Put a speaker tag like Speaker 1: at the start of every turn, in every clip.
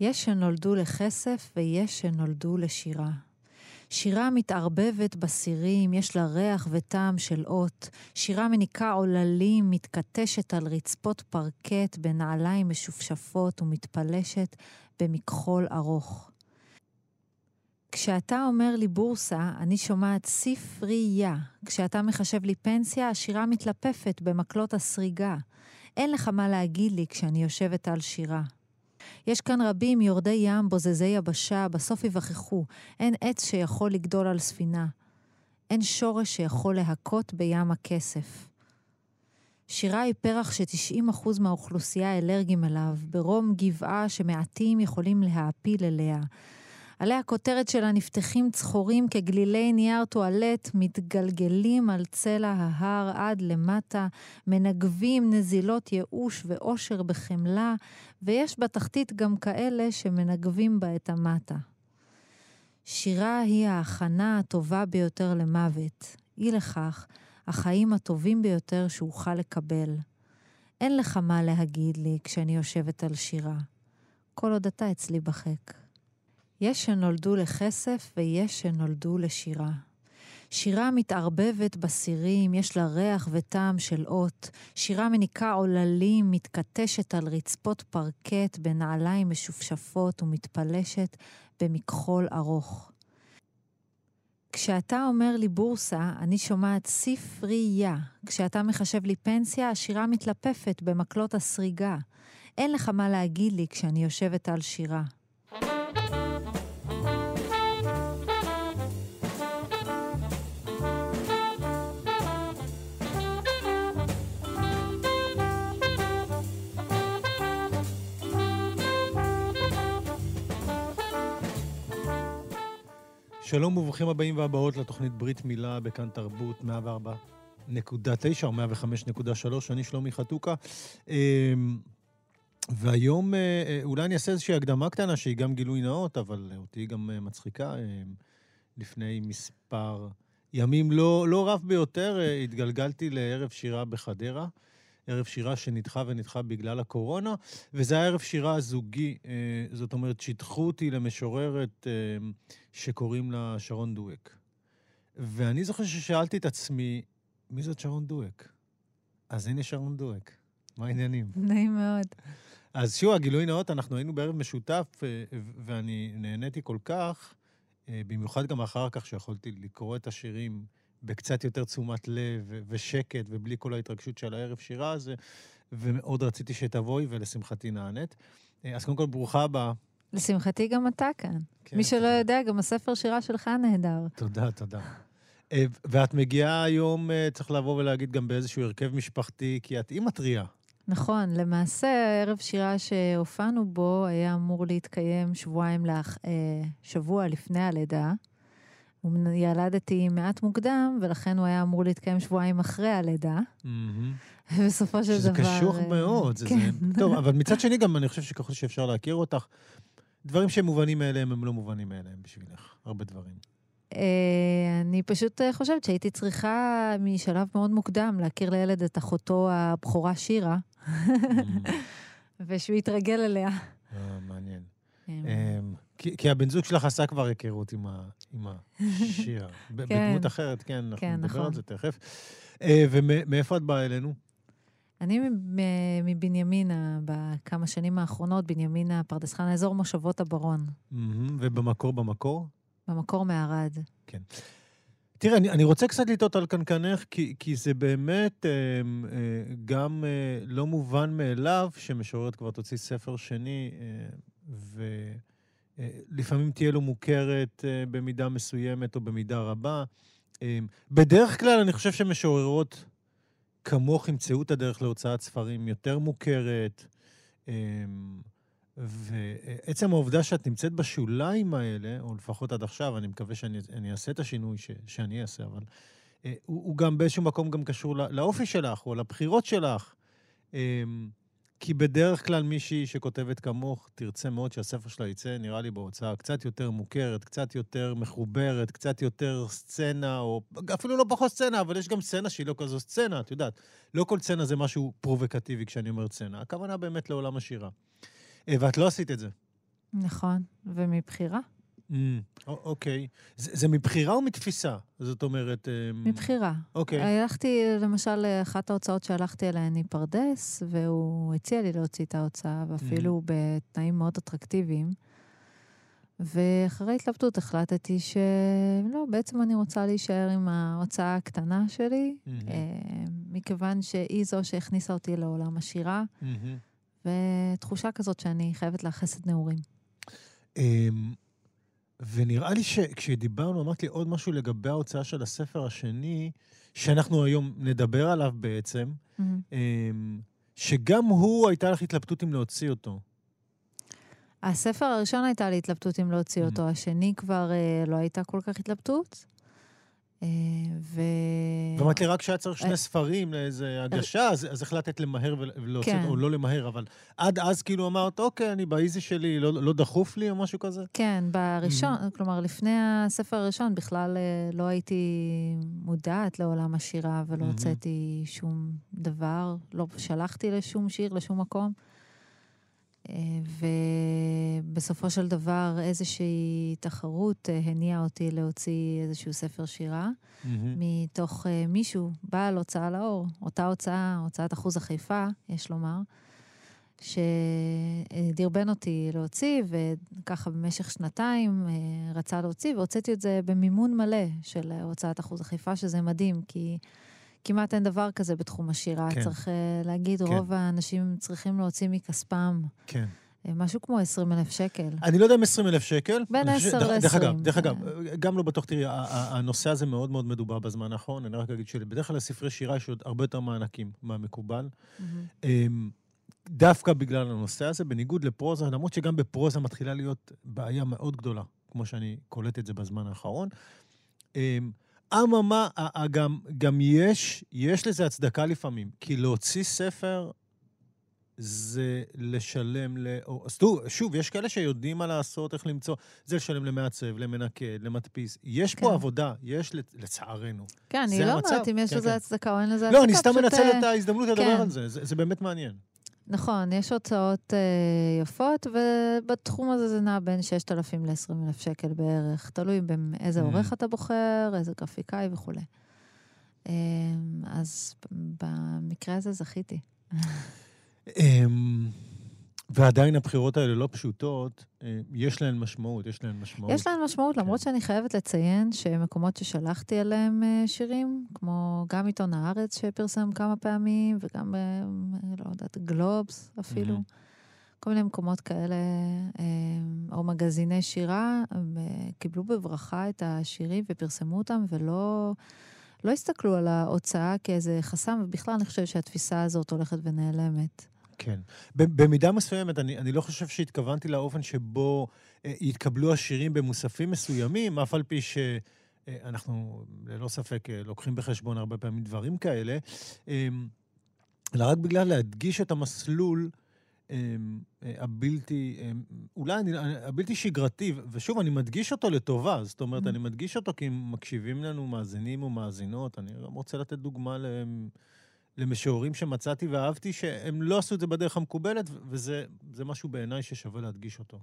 Speaker 1: יש שנולדו לכסף ויש שנולדו לשירה. שירה מתערבבת בסירים, יש לה ריח וטעם של אות. שירה מניקה עוללים, מתכתשת על רצפות פרקט בנעליים משופשפות ומתפלשת במכחול ארוך. כשאתה אומר לי בורסה, אני שומעת ספרייה. כשאתה מחשב לי פנסיה, השירה מתלפפת במקלות הסריגה. אין לך מה להגיד לי כשאני יושבת על שירה. יש כאן רבים יורדי ים, בוזזי יבשה, בסוף יווכחו. אין עץ שיכול לגדול על ספינה. אין שורש שיכול להכות בים הכסף. שירה היא פרח ש-90% מהאוכלוסייה אלרגיים אליו, ברום גבעה שמעטים יכולים להעפיל אליה. עלי הכותרת שלה נפתחים צחורים כגלילי נייר טואלט, מתגלגלים על צלע ההר עד למטה, מנגבים נזילות ייאוש ואושר בחמלה, ויש בתחתית גם כאלה שמנגבים בה את המטה. שירה היא ההכנה הטובה ביותר למוות. אי לכך, החיים הטובים ביותר שאוכל לקבל. אין לך מה להגיד לי כשאני יושבת על שירה. כל עוד אתה אצלי בחק. יש שנולדו לכסף ויש שנולדו לשירה. שירה מתערבבת בסירים, יש לה ריח וטעם של אות. שירה מניקה עוללים, מתכתשת על רצפות פרקט בנעליים משופשפות ומתפלשת במכחול ארוך. כשאתה אומר לי בורסה, אני שומעת ספרייה. כשאתה מחשב לי פנסיה, השירה מתלפפת במקלות הסריגה. אין לך מה להגיד לי כשאני יושבת על שירה.
Speaker 2: שלום וברוכים הבאים והבאות לתוכנית ברית מילה בכאן תרבות 104.9 או 105.3, אני שלומי חתוקה. אמ, והיום אה, אה, אולי אני אעשה איזושהי הקדמה קטנה שהיא גם גילוי נאות, אבל אותי היא גם אה, מצחיקה. אמ, לפני מספר ימים לא, לא רב ביותר התגלגלתי לערב שירה בחדרה. ערב שירה שנדחה ונדחה בגלל הקורונה, וזה היה ערב שירה זוגי, אה, זאת אומרת, שידחו אותי למשוררת אה, שקוראים לה שרון דואק. ואני זוכר ששאלתי את עצמי, מי זאת שרון דואק? אז הנה שרון דואק, מה העניינים?
Speaker 1: נעים מאוד.
Speaker 2: אז שוב, הגילוי נאות, אנחנו היינו בערב משותף, אה, ואני נהניתי כל כך, במיוחד גם אחר כך שיכולתי לקרוא את השירים בקצת יותר תשומת לב ושקט, ובלי כל ההתרגשות של הערב שירה הזה, ומאוד רציתי שתבואי, ולשמחתי נענית. אה, אז קודם כל, ברוכה הבאה.
Speaker 1: לשמחתי גם אתה כאן. כן, מי שלא תודה. יודע, גם הספר שירה שלך נהדר.
Speaker 2: תודה, תודה. אה, ואת מגיעה היום, אה, צריך לבוא ולהגיד, גם באיזשהו הרכב משפחתי, כי את אימא טריה.
Speaker 1: נכון, למעשה ערב שירה שהופענו בו היה אמור להתקיים שבועיים, לאח, שבוע לפני הלידה. ילדתי מעט מוקדם, ולכן הוא היה אמור להתקיים שבועיים אחרי הלידה. ובסופו של דבר...
Speaker 2: שזה קשוח אה, מאוד. זה, כן. זה... טוב, אבל מצד שני גם אני חושב שככל שאפשר להכיר אותך, דברים שהם מובנים מאליהם הם לא מובנים מאליהם בשבילך, הרבה דברים.
Speaker 1: אה, אני פשוט אה, חושבת שהייתי צריכה משלב מאוד מוקדם להכיר לילד את אחותו הבכורה שירה, ושהוא יתרגל אליה.
Speaker 2: מעניין. כי, כי הבן זוג שלך עשה כבר היכרות עם, ה, עם השיר. כן. בדמות אחרת, כן, אנחנו כן, נדבר נכון. על זה תכף. אה, ומאיפה את באה אלינו?
Speaker 1: אני מבנימינה, בכמה שנים האחרונות, בנימינה, פרדס חנה, אזור מושבות הברון.
Speaker 2: ובמקור, במקור?
Speaker 1: במקור מערד.
Speaker 2: כן. תראה, אני, אני רוצה קצת לטעות על קנקנך, כי, כי זה באמת אה, אה, גם אה, לא מובן מאליו שמשוררת כבר תוציא ספר שני, אה, ו... אה, לפעמים תהיה לו מוכרת אה, במידה מסוימת או במידה רבה. אה, בדרך כלל אני חושב שמשוררות כמוך ימצאו את הדרך להוצאת ספרים יותר מוכרת. ועצם העובדה שאת נמצאת בשוליים האלה, או לפחות עד עכשיו, אני מקווה שאני אעשה את השינוי ש, שאני אעשה, אבל הוא, הוא גם באיזשהו מקום גם קשור לא, לאופי שלך או לבחירות שלך. כי בדרך כלל מישהי שכותבת כמוך, תרצה מאוד שהספר שלה יצא, נראה לי, בהוצאה קצת יותר מוכרת, קצת יותר מחוברת, קצת יותר סצנה, או אפילו לא פחות סצנה, אבל יש גם סצנה שהיא לא כזו סצנה, את יודעת. לא כל סצנה זה משהו פרובוקטיבי כשאני אומר סצנה, הכוונה באמת לעולם השירה. אה, ואת לא עשית את זה.
Speaker 1: נכון, ומבחירה.
Speaker 2: Mm, אוקיי. זה, זה מבחירה או מתפיסה? זאת אומרת... אמ,
Speaker 1: מבחירה.
Speaker 2: אוקיי.
Speaker 1: הלכתי, למשל, אחת ההוצאות שהלכתי אליהן היא פרדס, והוא הציע לי להוציא את ההוצאה, ואפילו mm-hmm. בתנאים מאוד אטרקטיביים. ואחרי התלבטות החלטתי שלא, בעצם אני רוצה להישאר עם ההוצאה הקטנה שלי, mm-hmm. מכיוון שהיא זו שהכניסה אותי לעולם השירה, mm-hmm. ותחושה כזאת שאני חייבת לה חסד נעורים.
Speaker 2: אמ, ונראה לי שכשדיברנו, אמרת לי עוד משהו לגבי ההוצאה של הספר השני, שאנחנו היום נדבר עליו בעצם, mm-hmm. שגם הוא, הייתה לך התלבטות אם להוציא אותו.
Speaker 1: הספר הראשון הייתה לי התלבטות אם להוציא mm-hmm. אותו, השני כבר אה, לא הייתה כל כך התלבטות.
Speaker 2: אה, ו... ואמרת לי רק שהיה צריך שני אה, ספרים לאיזה הגשה, אז, אז החלטת למהר ולהוציא, כן. או לא למהר, אבל עד אז כאילו אמרת, אוקיי, אני באיזי שלי, לא, לא דחוף לי או משהו כזה?
Speaker 1: כן, בראשון, mm-hmm. כלומר, לפני הספר הראשון בכלל אה, לא הייתי מודעת לעולם השירה ולא mm-hmm. הוצאתי שום דבר, לא שלחתי לשום שיר, לשום מקום. ובסופו של דבר איזושהי תחרות אה, הניעה אותי להוציא איזשהו ספר שירה, mm-hmm. מתוך אה, מישהו, בעל הוצאה לאור, אותה הוצאה, הוצאת אחוז החיפה, יש לומר, שדרבן אותי להוציא, וככה במשך שנתיים אה, רצה להוציא, והוצאתי את זה במימון מלא של הוצאת אחוז החיפה, שזה מדהים, כי... כמעט אין דבר כזה בתחום השירה. כן. צריך uh, להגיד, כן. רוב האנשים צריכים להוציא מכספם.
Speaker 2: כן.
Speaker 1: אה, משהו כמו 20 אלף שקל.
Speaker 2: אני לא יודע אם 20 אלף שקל.
Speaker 1: בין 10 ל-20.
Speaker 2: דרך אגב, דרך אגב, גם לא בטוח, תראי, הנושא הזה מאוד מאוד מדובר בזמן האחרון. אני רק אגיד שבדרך כלל לספרי שירה יש עוד הרבה יותר מענקים מהמקובל. אמ, דווקא בגלל הנושא הזה, בניגוד לפרוזה, למרות שגם בפרוזה מתחילה להיות בעיה מאוד גדולה, כמו שאני קולט את זה בזמן האחרון. אמ, אממה, גם, גם יש, יש לזה הצדקה לפעמים, כי להוציא ספר זה לשלם ל... אז תראו, שוב, יש כאלה שיודעים מה לעשות, איך למצוא, זה לשלם למעצב, למנקד, למדפיס. יש כן. פה עבודה, יש לצערנו.
Speaker 1: כן, אני לא יודעת אם יש כן, לזה כן. הצדקה או אין לזה
Speaker 2: הצדקה. לא, אני סתם מנצל את אה, ההזדמנות לדבר כן. על זה, זה, זה באמת מעניין.
Speaker 1: נכון, יש הוצאות אה, יפות, ובתחום הזה זה נע בין 6,000 ל-20,000 שקל בערך. תלוי באיזה mm. עורך אתה בוחר, איזה גרפיקאי וכולי. אה, אז במקרה הזה זכיתי.
Speaker 2: ועדיין הבחירות האלה לא פשוטות, אה, יש להן משמעות, יש להן משמעות.
Speaker 1: יש להן משמעות, כן. למרות שאני חייבת לציין שמקומות ששלחתי אליהם אה, שירים, כמו גם עיתון הארץ שפרסם כמה פעמים, וגם, אה, לא יודעת, גלובס אפילו, mm-hmm. כל מיני מקומות כאלה, או מגזיני שירה, הם קיבלו בברכה את השירים ופרסמו אותם, ולא... לא הסתכלו על ההוצאה כאיזה חסם, ובכלל אני חושבת שהתפיסה הזאת הולכת ונעלמת.
Speaker 2: כן. במידה מסוימת, אני, אני לא חושב שהתכוונתי לאופן שבו אה, יתקבלו השירים במוספים מסוימים, אף על פי שאנחנו אה, ללא ספק אה, לוקחים בחשבון הרבה פעמים דברים כאלה, אה, אלא רק בגלל להדגיש את המסלול אה, אה, הבלתי, אה, אולי אני, הבלתי שגרתי, ושוב, אני מדגיש אותו לטובה, זאת אומרת, mm-hmm. אני מדגיש אותו כי מקשיבים לנו מאזינים ומאזינות. אני גם רוצה לתת דוגמה להם. למשוררים שמצאתי ואהבתי, שהם לא עשו את זה בדרך המקובלת, וזה משהו בעיניי ששווה להדגיש אותו.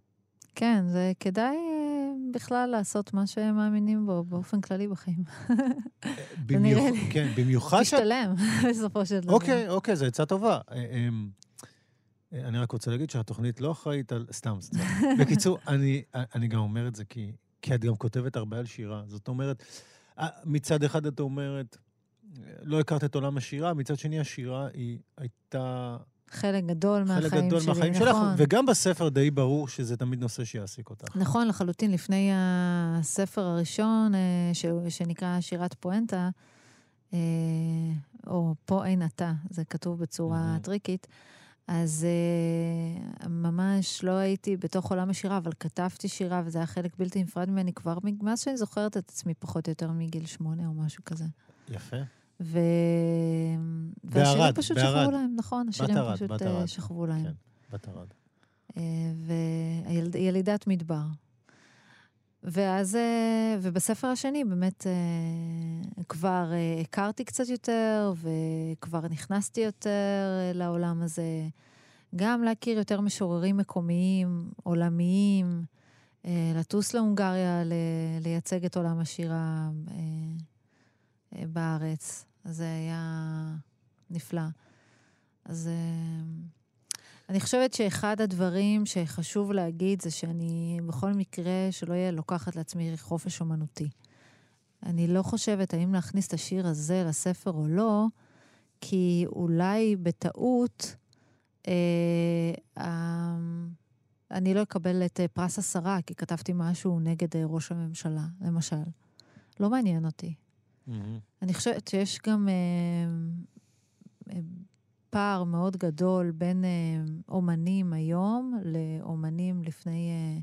Speaker 1: כן, זה כדאי אה, בכלל לעשות מה שהם מאמינים בו באופן כללי בחיים.
Speaker 2: במיוח... כן, במיוחד.
Speaker 1: משתלם, בסופו של דבר.
Speaker 2: אוקיי, אוקיי, זו עצה טובה. אה, אמ, אה, אני רק רוצה להגיד שהתוכנית לא אחראית על... סתם, סתם. בקיצור, אני, אני גם אומר את זה כי, כי את גם כותבת הרבה על שירה. זאת אומרת, מצד אחד את אומרת, לא הכרת את עולם השירה, מצד שני השירה היא הייתה...
Speaker 1: חלק גדול מהחיים
Speaker 2: חלק גדול
Speaker 1: שלי,
Speaker 2: מהחיים נכון. שלך, וגם בספר די ברור שזה תמיד נושא שיעסיק אותך.
Speaker 1: נכון, לחלוטין. לפני הספר הראשון, אה, ש... שנקרא שירת פואנטה, אה, או פה אין אתה, זה כתוב בצורה mm-hmm. טריקית, אז uh, ממש לא הייתי בתוך עולם השירה, אבל כתבתי שירה, וזה היה חלק בלתי נפרד ממני כבר מאז שאני זוכרת את עצמי פחות או יותר מגיל שמונה או משהו כזה.
Speaker 2: יפה.
Speaker 1: ו... והשירים פשוט בערד. שכבו להם, נכון, השירים בת פשוט uh, שכבו להם. כן,
Speaker 2: בת ערד.
Speaker 1: Uh, וילידת מדבר. ואז, uh, ובספר השני באמת כבר הכרתי קצת יותר, וכבר נכנסתי יותר לעולם הזה. גם להכיר יותר משוררים מקומיים, עולמיים, אה, לטוס להונגריה, לייצג את עולם השירה אה, אה, בארץ. זה היה נפלא. אז אני חושבת שאחד הדברים שחשוב להגיד זה שאני בכל מקרה שלא יהיה לוקחת לעצמי חופש אומנותי. אני לא חושבת האם להכניס את השיר הזה לספר או לא, כי אולי בטעות אה, אה, אני לא אקבל את אה, פרס השרה, כי כתבתי משהו נגד אה, ראש הממשלה, למשל. לא מעניין אותי. Mm-hmm. אני חושבת שיש גם אה, אה, פער מאוד גדול בין אה, אומנים היום לאומנים לפני, אה,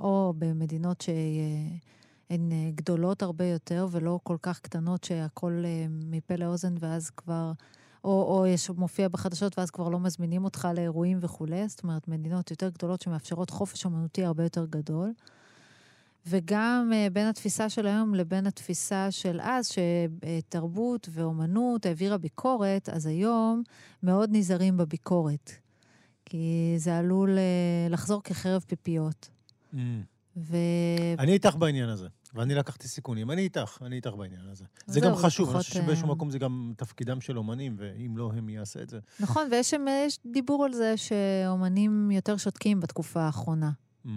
Speaker 1: או במדינות שהן אה, גדולות הרבה יותר ולא כל כך קטנות שהכול אה, מפה לאוזן ואז כבר... או, או יש מופיע בחדשות ואז כבר לא מזמינים אותך לאירועים וכולי, זאת אומרת, מדינות יותר גדולות שמאפשרות חופש אמנותי הרבה יותר גדול. וגם uh, בין התפיסה של היום לבין התפיסה של אז, שתרבות ואומנות העבירה ביקורת, אז היום מאוד נזהרים בביקורת. כי זה עלול uh, לחזור כחרב פיפיות. Mm.
Speaker 2: ו... אני איתך בעניין הזה. ואני לקחתי סיכונים. אני איתך, אני איתך בעניין הזה. זה גם חשוב, אני חושב שבאיזשהו אה, מקום זה גם תפקידם של אומנים, ואם לא, הם יעשה את זה.
Speaker 1: נכון, ויש דיבור על זה שאומנים יותר שותקים בתקופה האחרונה. Mm.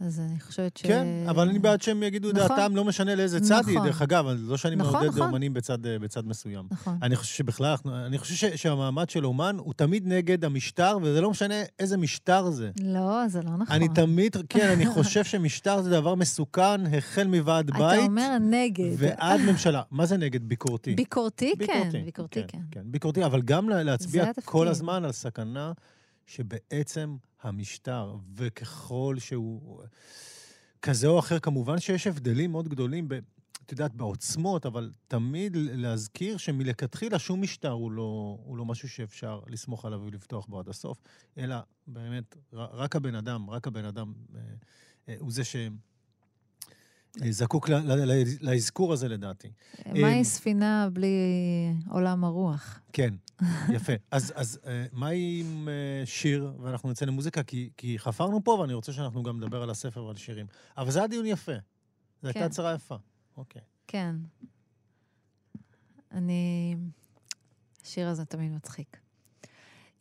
Speaker 1: אז אני חושבת ש...
Speaker 2: כן, אבל אני בעד שהם יגידו נכון. דעתם, לא משנה לאיזה צד נכון. היא. דרך אגב, לא שאני נכון, מעודד נכון. אומנים בצד, אה, בצד מסוים. נכון. אני חושב שבכלל, אני חושב ש, שהמעמד של אומן הוא תמיד נגד המשטר, וזה לא משנה איזה משטר זה.
Speaker 1: לא, זה לא נכון.
Speaker 2: אני תמיד, כן, אני חושב שמשטר זה דבר מסוכן, החל מוועד בית.
Speaker 1: אתה אומר נגד.
Speaker 2: ועד ממשלה. מה זה נגד? ביקורתי.
Speaker 1: ביקורתי, כן. ביקורתי, ביקורתי כן. כן.
Speaker 2: כן, ביקורתי, אבל גם להצביע כל הזמן על סכנה שבעצם המשטר, וככל שהוא כזה או אחר, כמובן שיש הבדלים מאוד גדולים, ב, את יודעת, בעוצמות, אבל תמיד להזכיר שמלכתחילה שום משטר הוא לא, הוא לא משהו שאפשר לסמוך עליו ולפתוח בו עד הסוף, אלא באמת, רק הבן אדם, רק הבן אדם אה, אה, הוא זה ש... אה, זקוק לאזכור הזה, לדעתי.
Speaker 1: מהי ספינה בלי עולם הרוח?
Speaker 2: כן, יפה. אז, אז מה עם שיר, ואנחנו נצא למוזיקה, כי, כי חפרנו פה, ואני רוצה שאנחנו גם נדבר על הספר ועל שירים. אבל זה היה דיון יפה. זו כן. הייתה הצהרה יפה. אוקיי.
Speaker 1: כן. אני... השיר הזה תמיד מצחיק.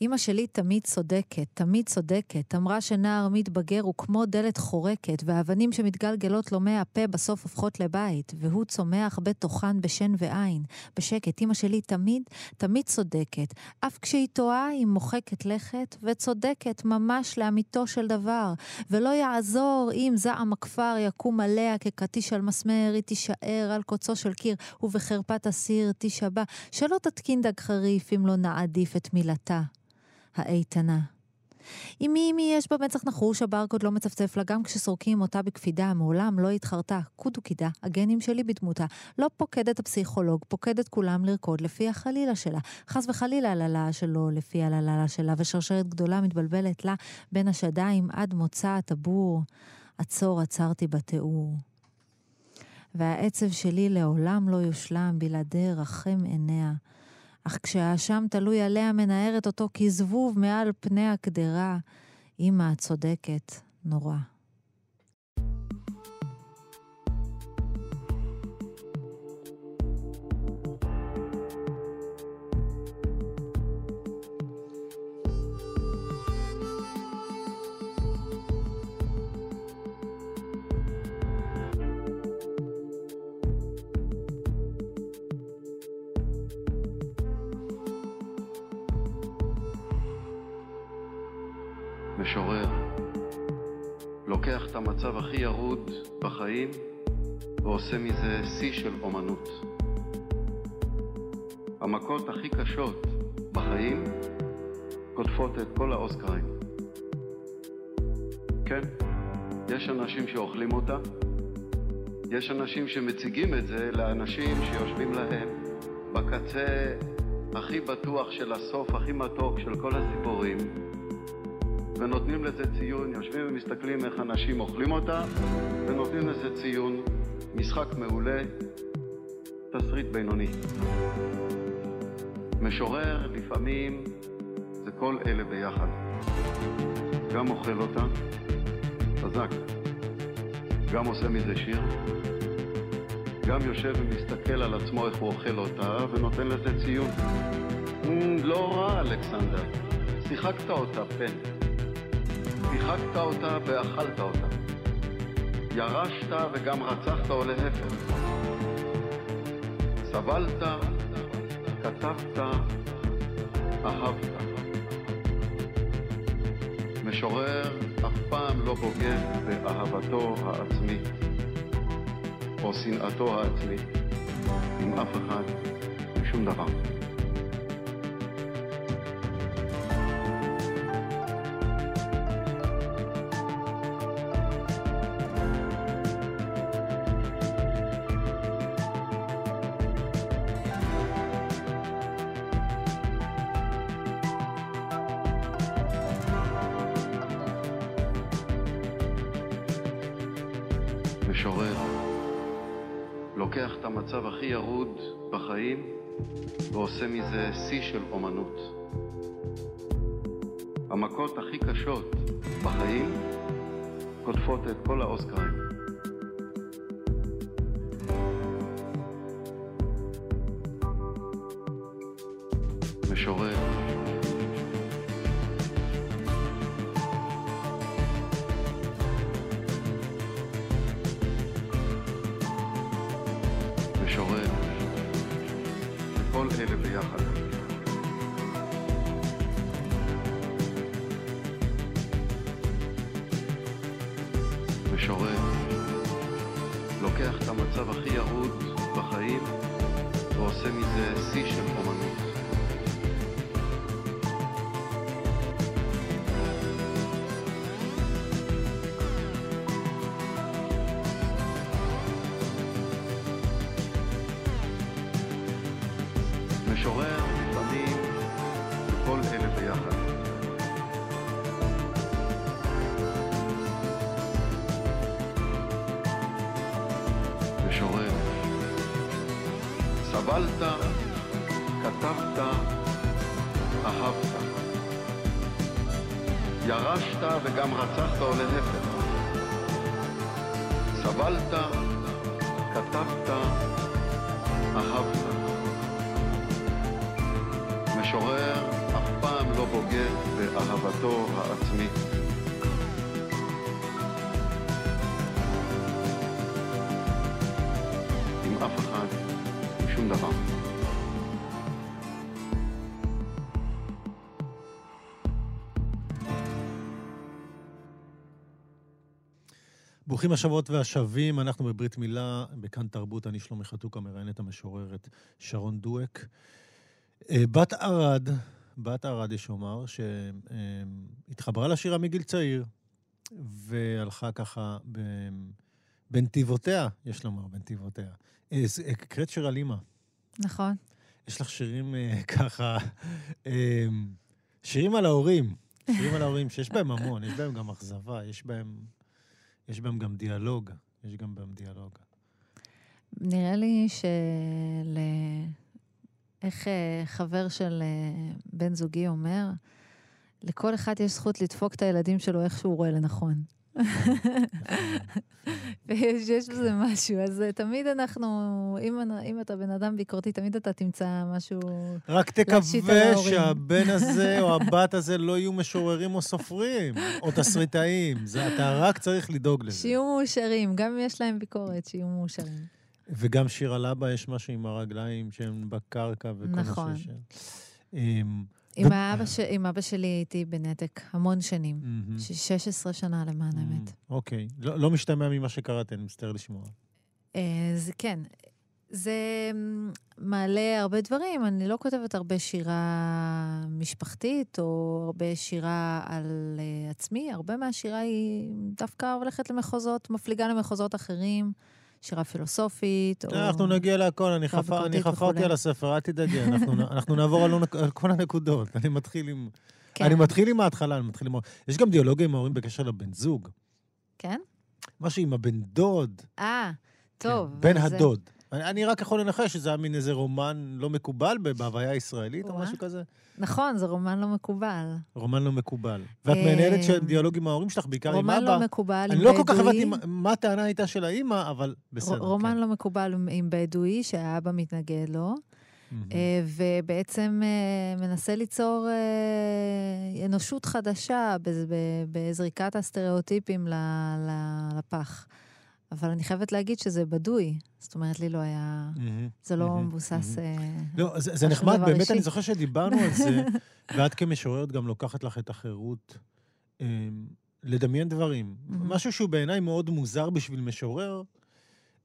Speaker 1: אמא שלי תמיד צודקת, תמיד צודקת. אמרה שנער מתבגר הוא כמו דלת חורקת, והאבנים שמתגלגלות לו מהפה בסוף הופכות לבית, והוא צומח בתוכן בשן ועין. בשקט, אמא שלי תמיד, תמיד צודקת. אף כשהיא טועה, היא מוחקת לכת, וצודקת ממש לאמיתו של דבר. ולא יעזור אם זעם הכפר יקום עליה כקטיש על מסמר, היא תישאר על קוצו של קיר, ובחרפת הסיר תישבע. שלא תתקין דג חריף אם לא נעדיף את מילתה. האיתנה. אם מי מי יש במצח נחוש, הברקוד לא מצפצף לה גם כשסורקים אותה בקפידה, מעולם לא התחרתה. קודו קידה, הגנים שלי בדמותה. לא פוקדת הפסיכולוג, פוקדת כולם לרקוד לפי החלילה שלה. חס וחלילה הללה שלו לפי הללה שלה, ושרשרת גדולה מתבלבלת לה בין השדיים עד מוצא הטבור. עצור עצרתי בתיאור. והעצב שלי לעולם לא יושלם בלעדי רחם עיניה. אך כשהאשם תלוי עליה מנערת אותו כזבוב מעל פני הקדרה, אמא הצודקת, נורא.
Speaker 3: המצב הכי ירוד בחיים ועושה מזה שיא של אומנות. המכות הכי קשות בחיים קוטפות את כל האוסקרים. כן, יש אנשים שאוכלים אותה, יש אנשים שמציגים את זה לאנשים שיושבים להם בקצה הכי בטוח של הסוף, הכי מתוק של כל הסיפורים, ונותנים לזה ציון, יושבים ומסתכלים איך אנשים אוכלים אותה, ונותנים לזה ציון, משחק מעולה, תסריט בינוני. משורר לפעמים זה וכל אלה ביחד. גם אוכל אותה, חזק, גם עושה מזה שיר, גם יושב ומסתכל על עצמו איך הוא אוכל אותה ונותן לזה ציון. Mm, לא רע, אלכסנדר. שיחקת אותה, פן. שיחקת אותה ואכלת אותה. ירשת וגם רצחת או להפך. סבלת, כתבת, אהבת. משורר אף פעם לא בוגד באהבתו העצמית או שנאתו העצמית עם אף אחד, שום דבר. שיא של אומנות. המכות הכי קשות בחיים קוטפות את כל האוסקרים. משורר סבלת, כתבת, אהבת. ירשת וגם רצחת או להפך. סבלת, כתבת, אהבת. משורר אף פעם לא בוגד באהבתו העצמית.
Speaker 2: ברוכים השבועות והשבים, אנחנו בברית מילה, בכאן תרבות, אני שלומי חתוקה, מראיין את המשוררת שרון דואק. אה, בת ערד, בת ערד יש לומר, שהתחברה לשירה מגיל צעיר, והלכה ככה ב... בנתיבותיה, יש לומר, בנתיבותיה. אה, ז- הקראת שיר על אימא.
Speaker 1: נכון.
Speaker 2: יש לך שירים אה, ככה, אה, שירים על ההורים. שירים על ההורים שיש בהם המון, יש בהם גם אכזבה, יש בהם, יש בהם גם דיאלוג. יש גם בהם דיאלוג.
Speaker 1: נראה לי של... איך אה, חבר של אה, בן זוגי אומר, לכל אחד יש זכות לדפוק את הילדים שלו איך שהוא רואה לנכון. ויש יש בזה משהו, אז תמיד אנחנו, אם, אם אתה בן אדם ביקורתי, תמיד אתה תמצא משהו...
Speaker 2: רק תקווה. שהבן הזה או הבת הזה לא יהיו משוררים או סופרים, או תסריטאים. זה, אתה רק צריך לדאוג לזה.
Speaker 1: שיהיו מאושרים, גם אם יש להם ביקורת, שיהיו מאושרים.
Speaker 2: וגם שיר על אבא, יש משהו עם הרגליים שהן בקרקע וכל
Speaker 1: נכון.
Speaker 2: מה שיש. אמ,
Speaker 1: עם, האבא ש... עם אבא שלי הייתי בנתק המון שנים. ש- 16 שנה למען האמת.
Speaker 2: אוקיי. לא לא משתמע ממה שקראתי, אני מצטער לשמוע.
Speaker 1: אה, זה כן. זה מ, מעלה הרבה דברים. אני לא כותבת הרבה שירה משפחתית, או הרבה שירה על uh, עצמי. הרבה מהשירה היא דווקא הולכת למחוזות, מפליגה למחוזות אחרים, שירה פילוסופית, או...
Speaker 2: אנחנו נגיע להכל, אני חפר- אני חפרתי. על הספר, אל תדאגי, אנחנו אנחנו נעבור על על כל הנקודות. אני מתחיל עם...
Speaker 1: כן.
Speaker 2: אני מתחיל עם ההתחלה, אני מתחיל עם... יש גם דיאלוגיה עם ההורים בקשר לבן זוג.
Speaker 1: כן?
Speaker 2: משהו עם הבן דוד.
Speaker 1: אה, טוב.
Speaker 2: כן, בן
Speaker 1: זה-
Speaker 2: הדוד. אני, אני רק יכול לנחש שזה היה מין איזה רומן לא מקובל בהוויה הישראלית או. משהו כזה.
Speaker 1: נכון, זה רומן לא מקובל.
Speaker 2: רומן לא מקובל. ואת
Speaker 1: אה,
Speaker 2: מנהלת של דיאלוג עם ההורים שלך, בעיקר עם
Speaker 1: רומן
Speaker 2: אבא.
Speaker 1: לא מקובל עם
Speaker 2: אני
Speaker 1: בדואי.
Speaker 2: לא כל כך הבנתי מה- הטענה הייתה של האימא, אבל בסדר.
Speaker 1: רומן
Speaker 2: כן.
Speaker 1: לא מקובל עם- בדואי, שהאבא מתנגד לו. אה, ובעצם אה, מנסה ליצור אנושות חדשה בזריקת הסטריאוטיפים לפח. אבל אני חייבת להגיד שזה בדוי. זאת אומרת, לי לא היה... זה לא. מבוסס... אה,
Speaker 2: לא, זה, נחמד, באמת. אני זוכר שדיברנו על זה, ואת כמשוררת גם לוקחת לך את החירות אה, לדמיין דברים. משהו שהוא בעיניי מאוד מוזר בשביל משורר,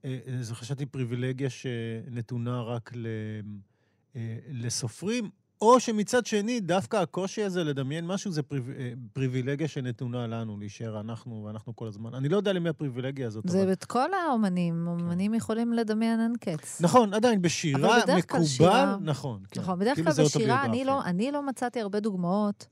Speaker 2: אה, זה חשבתי פריבילגיה שנתונה רק ל, אה, לסופרים, או שמצד שני, דווקא הקושי הזה לדמיין משהו זה פריב, אה, פריבילגיה שנתונה לנו, להישאר אנחנו ואנחנו כל הזמן. אני לא יודע למי הפריבילגיה הזאת,
Speaker 1: זה
Speaker 2: אבל...
Speaker 1: את כל האומנים, אומנים יכולים לדמיין אין קץ.
Speaker 2: נכון, עדיין, בשירה מקובל,
Speaker 1: שירה-
Speaker 2: נכון. כן.
Speaker 1: נכון, בדרך
Speaker 2: כאילו
Speaker 1: כלל בשירה אני לא. אני לא מצאתי הרבה דוגמאות.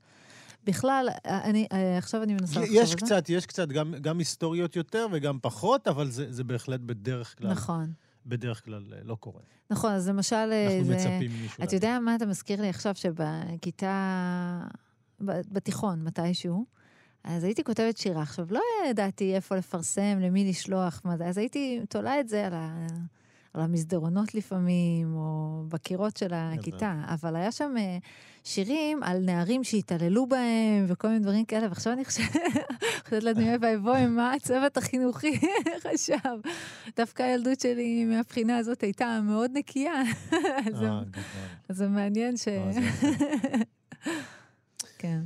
Speaker 1: בכלל, אני, אה, עכשיו אני מנסה לחשוב על זה.
Speaker 2: יש קצת, יש קצת, גם, גם היסטוריות יותר וגם פחות, אבל זה, זה בהחלט בדרך כלל,
Speaker 1: נכון,
Speaker 2: בדרך כלל אה, לא קורה.
Speaker 1: נכון, אז למשל, אה,
Speaker 2: אנחנו
Speaker 1: זה...
Speaker 2: מצפים ממישהו.
Speaker 1: אתה. יודע מה אתה מזכיר לי עכשיו, שבכיתה... בתיכון, מתישהו, אז הייתי כותבת שירה. עכשיו, לא ידעתי איפה לפרסם, למי לשלוח, מה זה, אז הייתי תולה את זה על, ה... על המסדרונות לפעמים, או בקירות של הכיתה. אבל היה שם אה, שירים על נערים שהתעללו בהם, וכל מיני דברים כאלה, ועכשיו אני חושבת לעצמי, אוי ואבוי, מה הצוות החינוכי חשב? דווקא הילדות שלי מהבחינה הזאת הייתה מאוד נקייה. אז זה-
Speaker 2: אה, גדול.
Speaker 1: אז זה מעניין ש...
Speaker 2: אה.
Speaker 1: כן.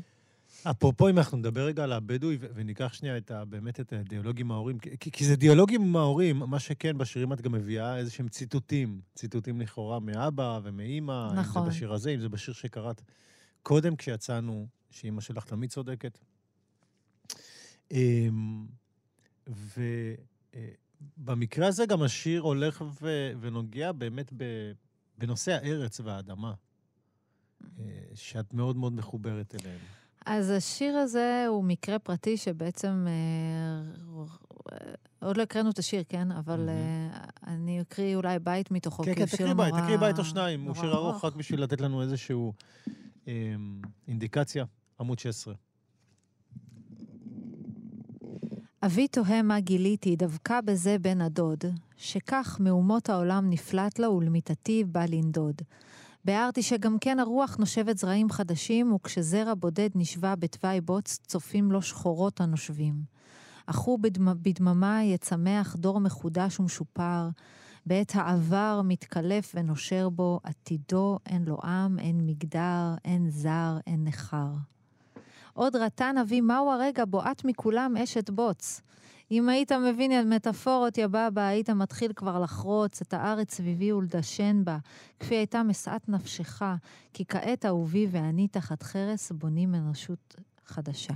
Speaker 2: אפרופו, אם אנחנו נדבר רגע על הבדואי, וניקח שנייה את ה, באמת את הדיאלוג עם ההורים, כי, כי זה דיאלוג עם ההורים, מה שכן, בשירים את גם מביאה איזה שהם ציטוטים, ציטוטים לכאורה מאבא ומאימא,
Speaker 1: נכון.
Speaker 2: אם זה בשיר הזה, אם זה בשיר שקראת קודם כשיצאנו, שאימא שלך תמיד צודקת. אמ, ובמקרה הזה גם השיר הולך ו- ונוגע באמת ב- בנושא הארץ והאדמה, אה, שאת מאוד מאוד מחוברת אליהם.
Speaker 1: אז השיר הזה הוא מקרה פרטי שבעצם... אה, עוד לא הקראנו את השיר, כן? אבל. אה, אני אקריא אולי בית מתוכו,
Speaker 2: כן,
Speaker 1: כי
Speaker 2: כן,
Speaker 1: הוא שיר
Speaker 2: תקריא בית,
Speaker 1: נורא-
Speaker 2: תקריא בית או שניים. הוא
Speaker 1: נורא
Speaker 2: שיר ארוך, רק בשביל לתת לנו איזשהו אמ, אינדיקציה. עמוד 16.
Speaker 1: אבי תוהה מה גיליתי, דווקא בזה בן הדוד, שכך מאומות העולם נפלט לו ולמיתתי בא לנדוד. ביארתי שגם כן הרוח נושבת זרעים חדשים, וכשזרע בודד נשבע בתוואי בוץ, צופים לו שחורות הנושבים. אך הוא בדמ- בדממה יצמח דור מחודש ומשופר, בעת העבר מתקלף ונושר בו, עתידו אין לו עם, אין מגדר, אין זר, אין נכר. עוד רתן אבי, מהו הרגע בו את מכולם אשת בוץ? אם היית מבין את מטאפורות יא בבא, היית מתחיל כבר לחרוץ את הארץ סביבי ולדשן בה, כפי הייתה משאת נפשך, כי כעת אהובי ואני תחת חרס בונים אנושות חדשה.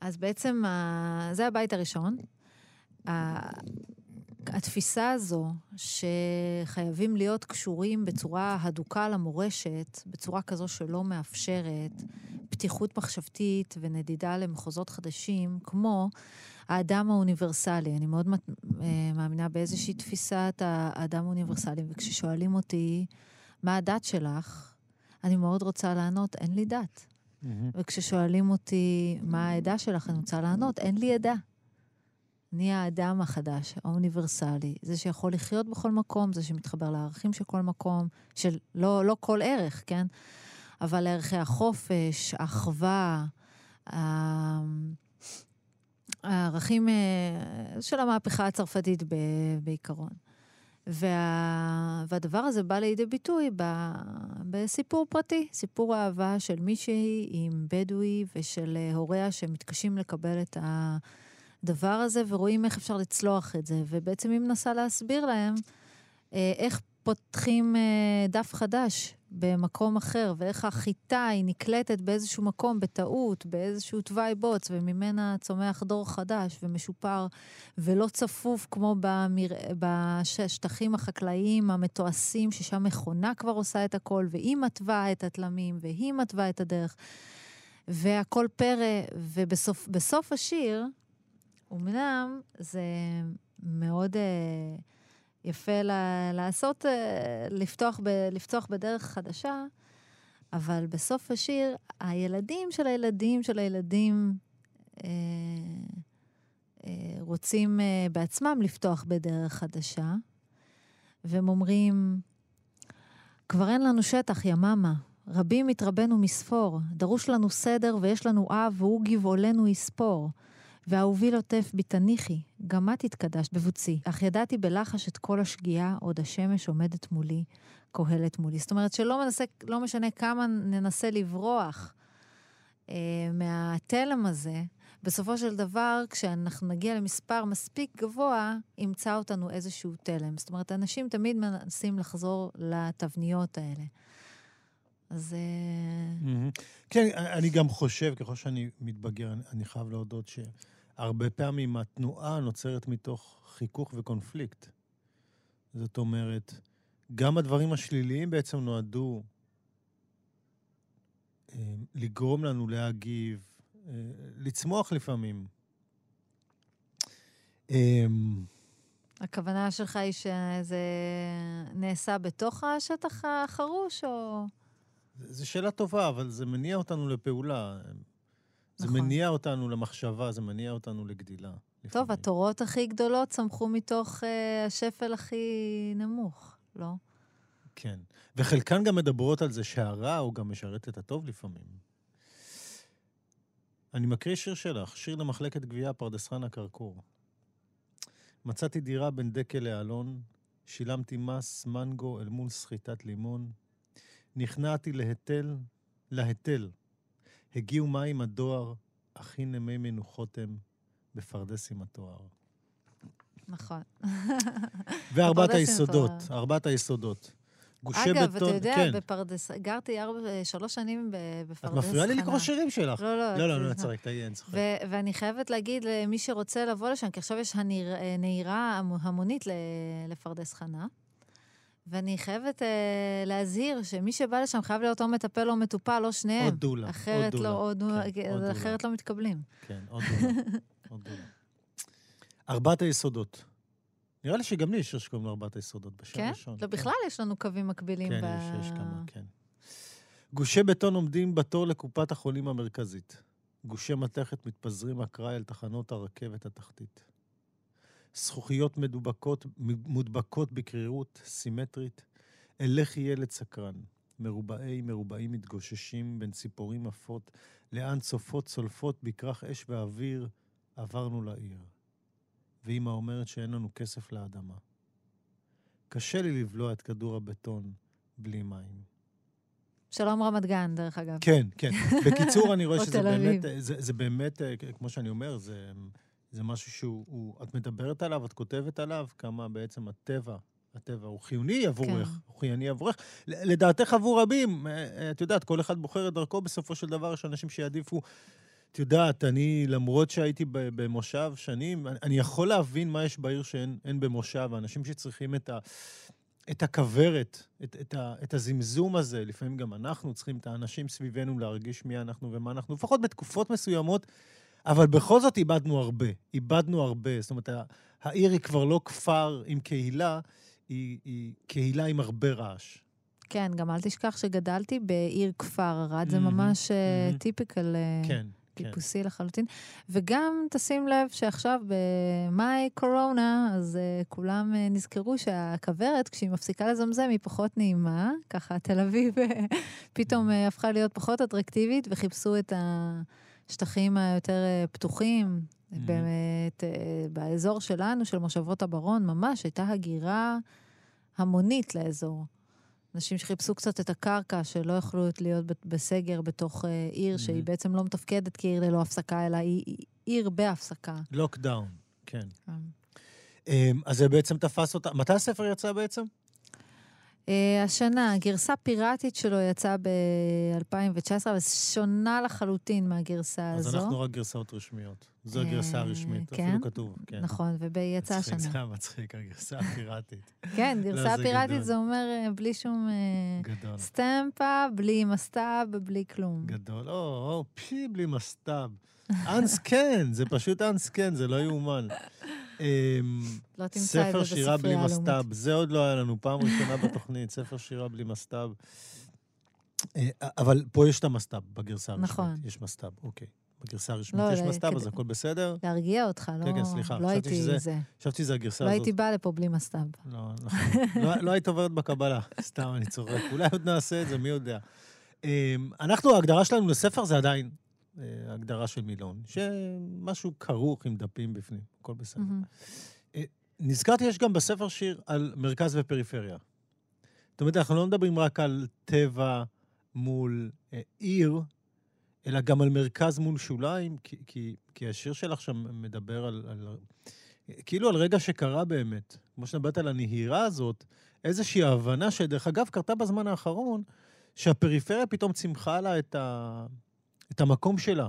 Speaker 1: אז בעצם זה הבית הראשון. התפיסה הזו שחייבים להיות קשורים בצורה הדוקה למורשת, בצורה כזו שלא מאפשרת פתיחות מחשבתית ונדידה למחוזות חדשים, כמו האדם האוניברסלי. אני מאוד אה, מאמינה באיזושהי תפיסת האדם האוניברסלי, וכששואלים אותי, מה הדת שלך? אני מאוד רוצה לענות, אין לי דת. וכששואלים אותי מה העדה שלך, אני רוצה לענות, אין לי עדה. אני האדם החדש, האוניברסלי, זה שיכול לחיות בכל מקום, זה שמתחבר לערכים של כל מקום, של לא, לא כל ערך, כן? אבל לערכי החופש, האחווה, ה- הערכים אה, של המהפכה הצרפתית בעיקרון. וה... והדבר הזה בא לידי ביטוי ב... בסיפור פרטי, סיפור אהבה של מישהי עם בדואי ושל הוריה שמתקשים לקבל את הדבר הזה ורואים איך אפשר לצלוח את זה. ובעצם היא מנסה להסביר להם אה, איך פותחים אה, דף חדש במקום אחר, ואיך החיטה היא נקלטת באיזשהו מקום בטעות, באיזשהו תוואי בוץ, וממנה צומח דור חדש ומשופר ולא צפוף כמו במר... בשטחים החקלאיים המתועשים, ששם מכונה כבר עושה את הכל, והיא מתווה את התלמים, והיא מתווה את הדרך, והכל פרא, ובסוף בסוף השיר, אמנם זה מאוד uh, יפה ל- לעשות, uh, לפתוח, ב- לפתוח בדרך חדשה, אבל בסוף השיר, הילדים של הילדים של הילדים uh, uh, רוצים uh, בעצמם לפתוח בדרך חדשה, והם אומרים, כבר אין לנו שטח, יממה. רבים התרבנו מספור, דרוש לנו סדר ויש לנו אב, והוא גבעולנו יספור. ואהובי לוטף בי תניחי, גם את התקדשת בבוצי, אך ידעתי בלחש את כל השגיאה, עוד השמש עומדת מולי, קהלת מולי. זאת אומרת שלא מנסה, לא משנה כמה ננסה לברוח אה, מהתלם הזה, בסופו של דבר, כשאנחנו נגיע למספר מספיק גבוה, ימצא אותנו איזשהו תלם. זאת אומרת, אנשים תמיד מנסים לחזור לתבניות האלה. אז...
Speaker 2: Mm-hmm. כן, אני גם חושב, ככל שאני מתבגר, אני חייב להודות שהרבה פעמים התנועה נוצרת מתוך חיכוך וקונפליקט. זאת אומרת, גם הדברים השליליים בעצם נועדו אה, לגרום לנו להגיב, אה, לצמוח לפעמים.
Speaker 1: הכוונה שלך היא שזה נעשה בתוך השטח החרוש, או...
Speaker 2: זו שאלה טובה, אבל זה מניע אותנו לפעולה. זה נכון. מניע אותנו למחשבה, זה מניע אותנו לגדילה.
Speaker 1: טוב, לפעמים. התורות הכי גדולות צמחו מתוך uh, השפל הכי נמוך, לא?
Speaker 2: כן. וחלקן גם מדברות על זה שהרע הוא גם משרת את הטוב לפעמים. אני מקריא שיר שלך, שיר למחלקת גבייה, פרדס חנה כרכור. מצאתי דירה בין דקל לאלון, שילמתי מס מנגו אל מול סחיטת לימון, נכנעתי להיטל, להיטל. הגיעו מים הדואר, אך הנה מי מנוחות הם בפרדס עם התואר.
Speaker 1: נכון.
Speaker 2: וארבעת היסודות, ארבעת היסודות.
Speaker 1: גושי אגב, בטון, אתה יודע, כן. בפרדס, גרתי ארבע, שלוש שנים בפרדס.
Speaker 2: את מפריעה לי לקרוא שירים שלך.
Speaker 1: לא, לא.
Speaker 2: לא, לא, לא, צחק, תהיי, אין צוחק.
Speaker 1: ואני חייבת להגיד למי שרוצה לבוא לשם, כי עכשיו יש הנהירה המונית לפרדס חנה. ואני חייבת אה, להזהיר שמי שבא לשם חייב להיות או מטפל או מטופל, או שניהם.
Speaker 2: עוד דולה.
Speaker 1: אחרת
Speaker 2: עוד
Speaker 1: לא,
Speaker 2: עוד
Speaker 1: דולה. כן, עוד אחרת דולה. לא מתקבלים.
Speaker 2: כן, עוד דולה. עוד דולה. ארבעת היסודות. נראה לי שגם לי יש שיר שקוראים לו ארבעת היסודות בשם
Speaker 1: כן? ראשון. לא, כן. בכלל יש לנו קווים מקבילים.
Speaker 2: כן, ב... יש, יש כמה, כן. גושי בטון עומדים בתור לקופת החולים המרכזית. גושי מתכת מתפזרים אקראי על תחנות הרכבת התחתית. זכוכיות מדובקות, מודבקות בקרירות סימטרית. אלך ילד סקרן. מרובעי מרובעים מתגוששים בין ציפורים עפות, לאן צופות צולפות בכרך אש ואוויר, עברנו לעיר. ואמא אומרת שאין לנו כסף לאדמה. קשה לי לבלוע את כדור הבטון בלי מים.
Speaker 1: שלום רמת גן, דרך אגב.
Speaker 2: כן, כן. בקיצור, אני רואה שזה באמת, זה, זה באמת, אה, כמו שאני אומר, זה, זה משהו שהוא, הוא, את מדברת עליו, את כותבת עליו, כמה בעצם הטבע, הטבע הוא חיוני עבורך, כן. הוא חיוני עבורך. לדעתך עבור רבים, אה, אה, את יודעת, כל אחד בוחר את דרכו, בסופו של דבר יש אנשים שיעדיפו את יודעת, אני, למרות שהייתי במושב שנים, אני יכול להבין מה יש בעיר שאין במושב, האנשים שצריכים את, ה, את הכוורת, את, את, ה, את הזמזום הזה, לפעמים גם אנחנו צריכים את האנשים סביבנו להרגיש מי אנחנו ומה אנחנו, לפחות בתקופות מסוימות, אבל בכל זאת איבדנו הרבה, איבדנו הרבה. זאת אומרת, העיר היא כבר לא כפר עם קהילה, היא, היא קהילה עם הרבה רעש.
Speaker 1: כן, גם אל תשכח שגדלתי בעיר כפר, ערד mm-hmm, זה ממש mm-hmm. טיפיקל. כן. כן. טיפוסי כן. לחלוטין. וגם תשים לב שעכשיו במאי קורונה, אז uh, כולם uh, נזכרו שהכוורת, כשהיא מפסיקה לזמזם, היא פחות נעימה. ככה תל אביב פתאום uh, הפכה להיות פחות אטרקטיבית, וחיפשו את השטחים היותר uh, פתוחים. Mm-hmm. באמת, uh, באזור שלנו, של מושבות הברון, ממש הייתה הגירה המונית לאזור. אנשים שחיפשו קצת את הקרקע, שלא יכלו להיות בסגר בתוך אה, עיר שהיא בעצם לא מתפקדת כעיר ללא הפסקה, אלא היא עיר בהפסקה.
Speaker 2: לוקדאון, כן. כן. אמ, אז זה בעצם תפס אותה. מתי הספר יצא בעצם?
Speaker 1: Uh, השנה, גרסה פיראטית שלו יצאה ב-2019, אבל שונה לחלוטין מהגרסה
Speaker 2: אז
Speaker 1: הזו.
Speaker 2: אז אנחנו רק גרסאות רשמיות. זו הגרסה אה, הרשמית, כן? אפילו כתוב, כן.
Speaker 1: נכון, ויצא השנה.
Speaker 2: זה מצחיק, הגרסה הפיראטית.
Speaker 1: כן, לא, גרסה פיראטית זה אומר אה, בלי שום גדול. סטמפה, בלי מסטאב, בלי כלום.
Speaker 2: גדול, או, או, פי, בלי מסטאב. אנסקן, זה פשוט אנסקן, זה לא יאומן. אמ,
Speaker 1: לא תמצא את זה
Speaker 2: ספר שירה בלי. מסטב, זה עוד לא היה לנו, פעם ראשונה בתוכנית, ספר שירה בלי מסטב. אה, אבל פה יש את המסטב בגרסה הרשמית.
Speaker 1: נכון.
Speaker 2: יש מסטב, אוקיי. בגרסה הרשמית
Speaker 1: לא,
Speaker 2: יש
Speaker 1: לא,
Speaker 2: מסטב, אז הכל בסדר?
Speaker 1: להרגיע אותך, לא,
Speaker 2: כן, כן, סליחה,
Speaker 1: לא הייתי
Speaker 2: שזה-
Speaker 1: זה.
Speaker 2: חשבתי שזו הגרסה
Speaker 1: לא
Speaker 2: הזאת.
Speaker 1: הייתי באה לפה בלי מסטב.
Speaker 2: לא, נכון. לא, לא היית עוברת בקבלה, סתם, אני צוחק. אולי עוד נעשה את זה, מי יודע. אמ, אנחנו, ההגדרה שלנו לספר זה עדיין הגדרה של מילון, שמשהו כרוך עם דפים בפנים, הכל בסדר.
Speaker 1: מהמם.
Speaker 2: נזכרתי, יש גם בספר שיר על מרכז ופריפריה. זאת אומרת, אנחנו לא מדברים רק על טבע מול אה, עיר, אלא גם על מרכז מול שוליים, כי, כי, כי השיר שלך שם מדבר על, על... כאילו על רגע שקרה באמת. כמו שדיברת על הנהירה הזאת, איזושהי הבנה שדרך אגב קרתה בזמן האחרון, שהפריפריה פתאום צימחה לה את, ה, את המקום שלה.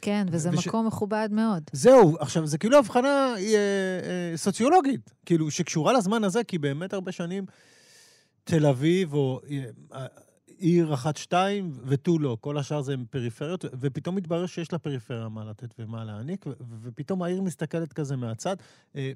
Speaker 1: כן, וזה
Speaker 2: וש-
Speaker 1: מקום מכובד מאוד.
Speaker 2: זהו, עכשיו, זה כאילו הבחנה אה, אה, סוציולוגית, כאילו, שקשורה לזמן הזה, כי באמת הרבה שנים תל אביב, או אה, עיר אחת-שתיים, ותו לא, כל השאר זה פריפריות, ופתאום מתברר שיש לפריפריה מה לתת ומה להעניק, ו- ופתאום העיר מסתכלת כזה מהצד. אה,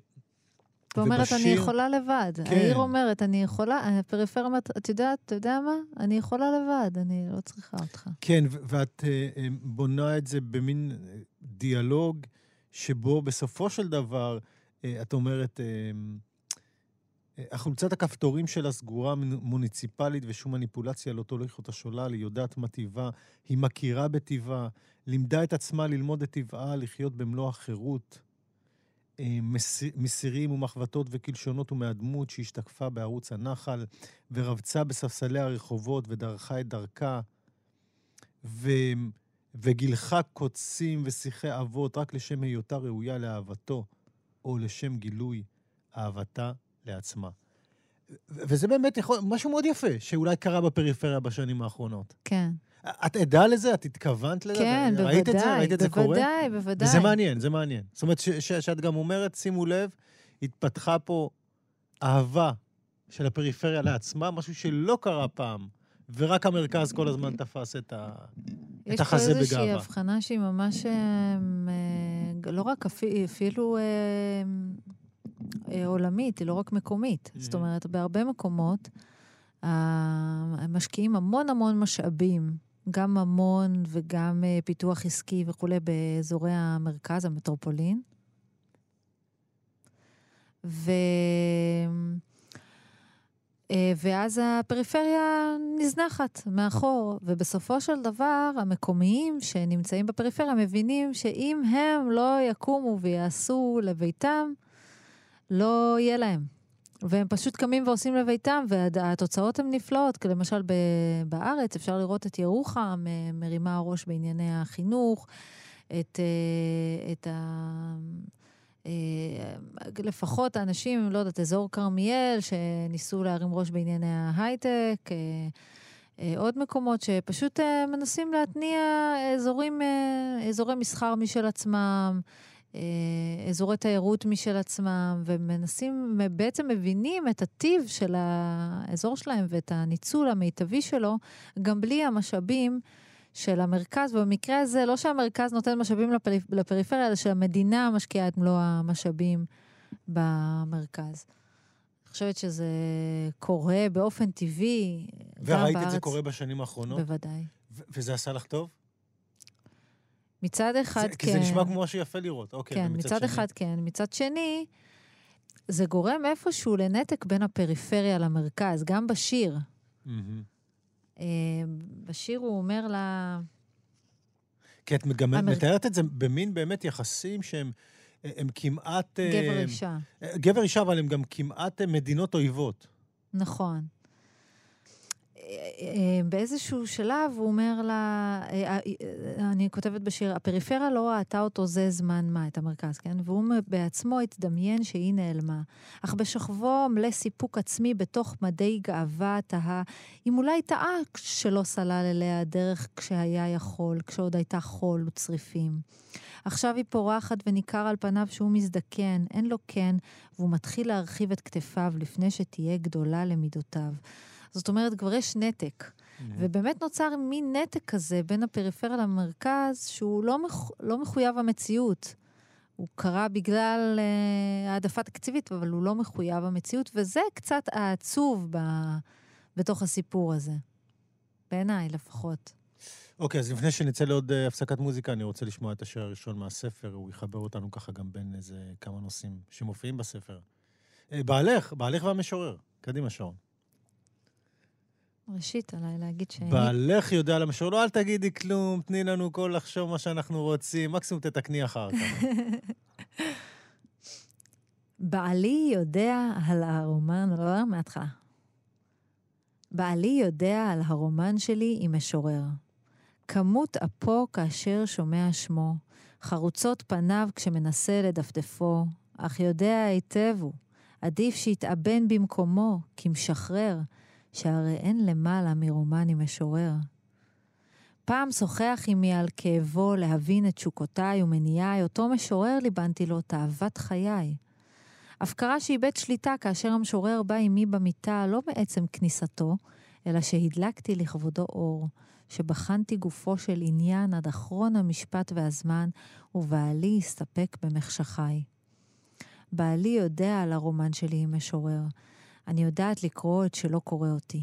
Speaker 1: ואומרת, אני
Speaker 2: ובשיר-
Speaker 1: יכולה לבד.
Speaker 2: כן.
Speaker 1: העיר אומרת, אני יכולה, הפריפריה אומרת, את יודעת, אתה יודע מה? אני יכולה לבד, אני לא צריכה אותך.
Speaker 2: כן, ואת אה, בונה את זה במין אה, דיאלוג, שבו בסופו של דבר, אה, את אומרת, אה, החולצת הכפתורים שלה סגורה מוני- מוניציפלית ושום מניפולציה לא תוליך אותה שולל, היא יודעת מה טיבה, היא מכירה בטיבה, לימדה את עצמה ללמוד את טבעה, לחיות במלוא החירות. אה, מס- מסירים ומחבטות וקלשונות ומהדמות שהשתקפה בערוץ הנחל, ורבצה בספסלי הרחובות ודרכה את דרכה, ו... וגילחה קוצים ושיחי אבות רק לשם היותה ראויה לאהבתו, או לשם גילוי אהבתה לעצמה. וזה באמת יכול, משהו מאוד יפה, שאולי קרה בפריפריה בשנים האחרונות.
Speaker 1: כן.
Speaker 2: את עדה לזה? את התכוונת לזה?
Speaker 1: כן, בוודאי.
Speaker 2: ראית את זה? ראית את זה קורה?
Speaker 1: בוודאי, בוודאי.
Speaker 2: וזה מעניין, זה מעניין. זאת אומרת, שאת גם אומרת, שימו לב, התפתחה פה אהבה של הפריפריה לעצמה, משהו שלא קרה פעם, ורק המרכז כל הזמן תפס את ה... את החזה
Speaker 1: יש פה איזושהי
Speaker 2: בגאווה.
Speaker 1: הבחנה שהיא ממש, אה, אה, לא רק, אפי- אפילו אה, אה, עולמית, היא לא רק מקומית. זאת
Speaker 2: Mhm.
Speaker 1: אומרת, בהרבה מקומות משקיעים המון המון משאבים, גם ממון וגם אה, פיתוח עסקי וכולי, באזורי המרכז, המטרופולין. ו... אה, ואז הפריפריה נזנחת מאחור, ובסופו של דבר המקומיים שנמצאים בפריפריה מבינים שאם הם לא יקומו ויעשו לביתם, לא יהיה להם. והם פשוט קמים ועושים לביתם, והתוצאות הן נפלאות. כי למשל בארץ אפשר לראות את ירוחם אה, מרימה ראש בענייני החינוך, את, אה, את ה... אה, לפחות האנשים, לא יודעת, אזור כרמיאל, שניסו להרים ראש בענייני ההייטק, עוד מקומות שפשוט מנסים להתניע אזורים, אזורי מסחר משל עצמם, אזורי תיירות משל עצמם, ומנסים, בעצם מבינים את הטיב של האזור שלהם ואת הניצול המיטבי שלו, גם בלי המשאבים של המרכז, ובמקרה הזה, לא שהמרכז נותן משאבים לפריפ... לפריפריה, אלא שהמדינה משקיעה את מלוא המשאבים במרכז. אני חושבת שזה קורה באופן טבעי, גם
Speaker 2: וראית
Speaker 1: בארץ.
Speaker 2: את זה קורה בשנים האחרונות?
Speaker 1: בוודאי.
Speaker 2: וזה עשה לך טוב?
Speaker 1: מצד אחד,
Speaker 2: זה,
Speaker 1: כן.
Speaker 2: כי זה נשמע כמו משהו יפה לראות, אוקיי.
Speaker 1: כן, מצד
Speaker 2: שני?
Speaker 1: אחד כן. מצד שני, זה גורם איפשהו לנתק בין הפריפריה למרכז, גם בשיר. אה, בשיר הוא אומר לה...
Speaker 2: כי את גם
Speaker 1: המר-
Speaker 2: מתארת את זה במין באמת יחסים שהם הם כמעט... אה,
Speaker 1: גבר אישה.
Speaker 2: אה, גבר אישה, אבל הם גם כמעט אה, מדינות אויבות.
Speaker 1: נכון. אה, באיזשהו שלב הוא אומר לה, אה, אה, אני כותבת בשיר, הפריפריה לא ראתה אותו זה זמן מה, את המרכז, כן? והוא בעצמו התדמיין שהיא נעלמה. אך בשכבו מלא סיפוק עצמי בתוך מדי גאווה תהה, אם אולי טעה שלא סלל אליה הדרך כשהיה יכול, כשעוד הייתה חול וצריפים. עכשיו היא פורחת וניכר על פניו שהוא מזדקן, אין לו כן, והוא מתחיל להרחיב את כתפיו לפני שתהיה גדולה למידותיו. זאת אומרת, כבר יש נתק. ובאמת נוצר מין נתק כזה בין הפריפריה למרכז, שהוא לא, מח... לא מחויב המציאות. הוא קרה בגלל uh, העדפה תקציבית, אבל הוא לא מחויב המציאות, וזה קצת העצוב ב, בתוך הסיפור הזה. בעיניי לפחות.
Speaker 2: אוקיי, okay, אז לפני שנצא לעוד uh, הפסקת מוזיקה, אני רוצה לשמוע את השיר הראשון מהספר, הוא יחבר אותנו ככה גם בין איזה כמה נושאים שמופיעים בספר. Uh, בעלך, בעלך והמשורר. קדימה, שרון.
Speaker 1: ראשית, עליי להגיד ש...
Speaker 2: בעלך יודע על המשורר, לא, אל תגידי כלום, תני לנו כל לחשוב מה שאנחנו רוצים, מקסימום תתקני אחר כך.
Speaker 1: בעלי יודע על הרומן, לא, מההתחלה. בעלי יודע על הרומן שלי עם משורר. כמות אפו כאשר שומע שמו, חרוצות פניו כשמנסה לדפדפו, אך יודע היטב הוא, עדיף שיתאבן במקומו, כמשחרר, שהרי אין למעלה מרומן עם משורר. פעם שוחח עמי על כאבו להבין את תשוקותיי ומניעיי, אותו משורר ליבנתי לו תאוות חיי. אף קרה שאיבד שליטה כאשר המשורר בא עמי במיטה, לא בעצם כניסתו, אלא שהדלקתי לכבודו אור, שבחנתי גופו של עניין עד אחרון המשפט והזמן, ובעלי הסתפק במחשכי. בעלי יודע על הרומן שלי עם משורר. אני יודעת לקרוא את שלא קורא אותי.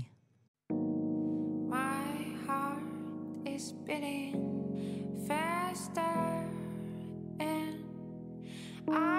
Speaker 1: I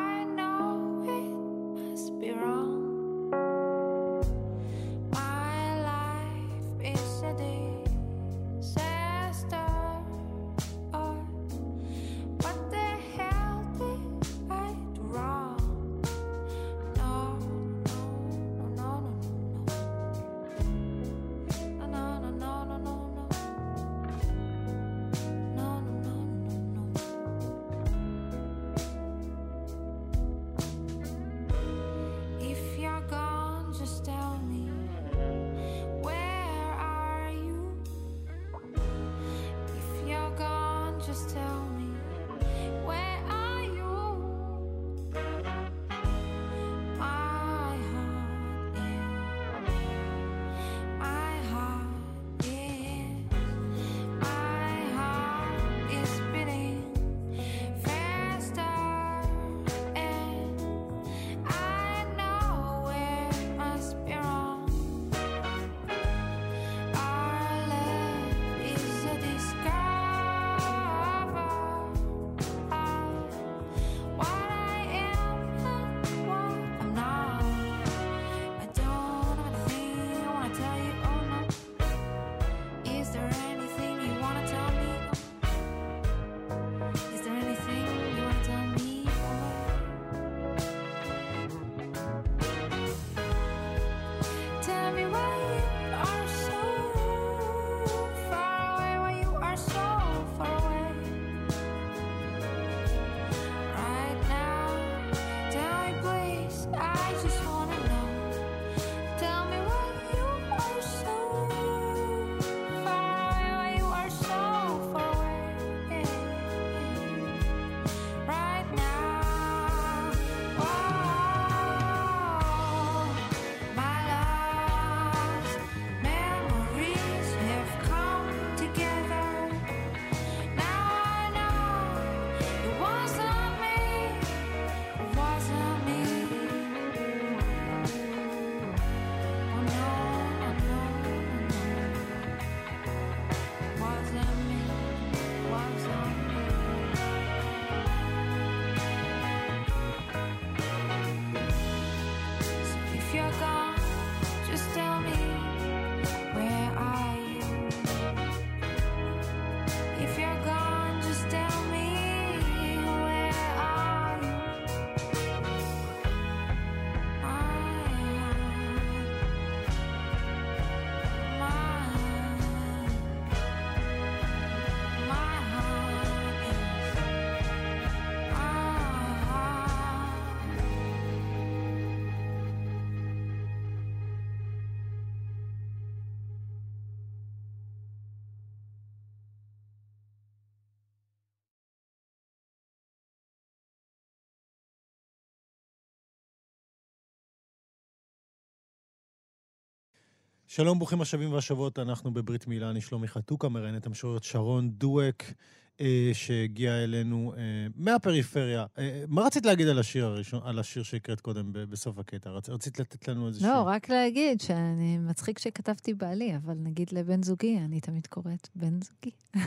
Speaker 1: שלום, ברוכים השבים והשבות, אנחנו בברית מילה, אני שלומי חתוקה, מראיינת המשוררת שרון דואק.
Speaker 2: אה, שהגיע אלינו אה, מהפריפריה. אה, מה רצית להגיד על השיר הראשון, על השיר שהקראת קודם ב- בסוף הקטע? רצ, רצית לתת לנו איזה שיר?
Speaker 1: לא, רק להגיד שאני מצחיק שכתבתי בעלי, אבל נגיד לבן זוגי, אני תמיד קוראת בן זוגי.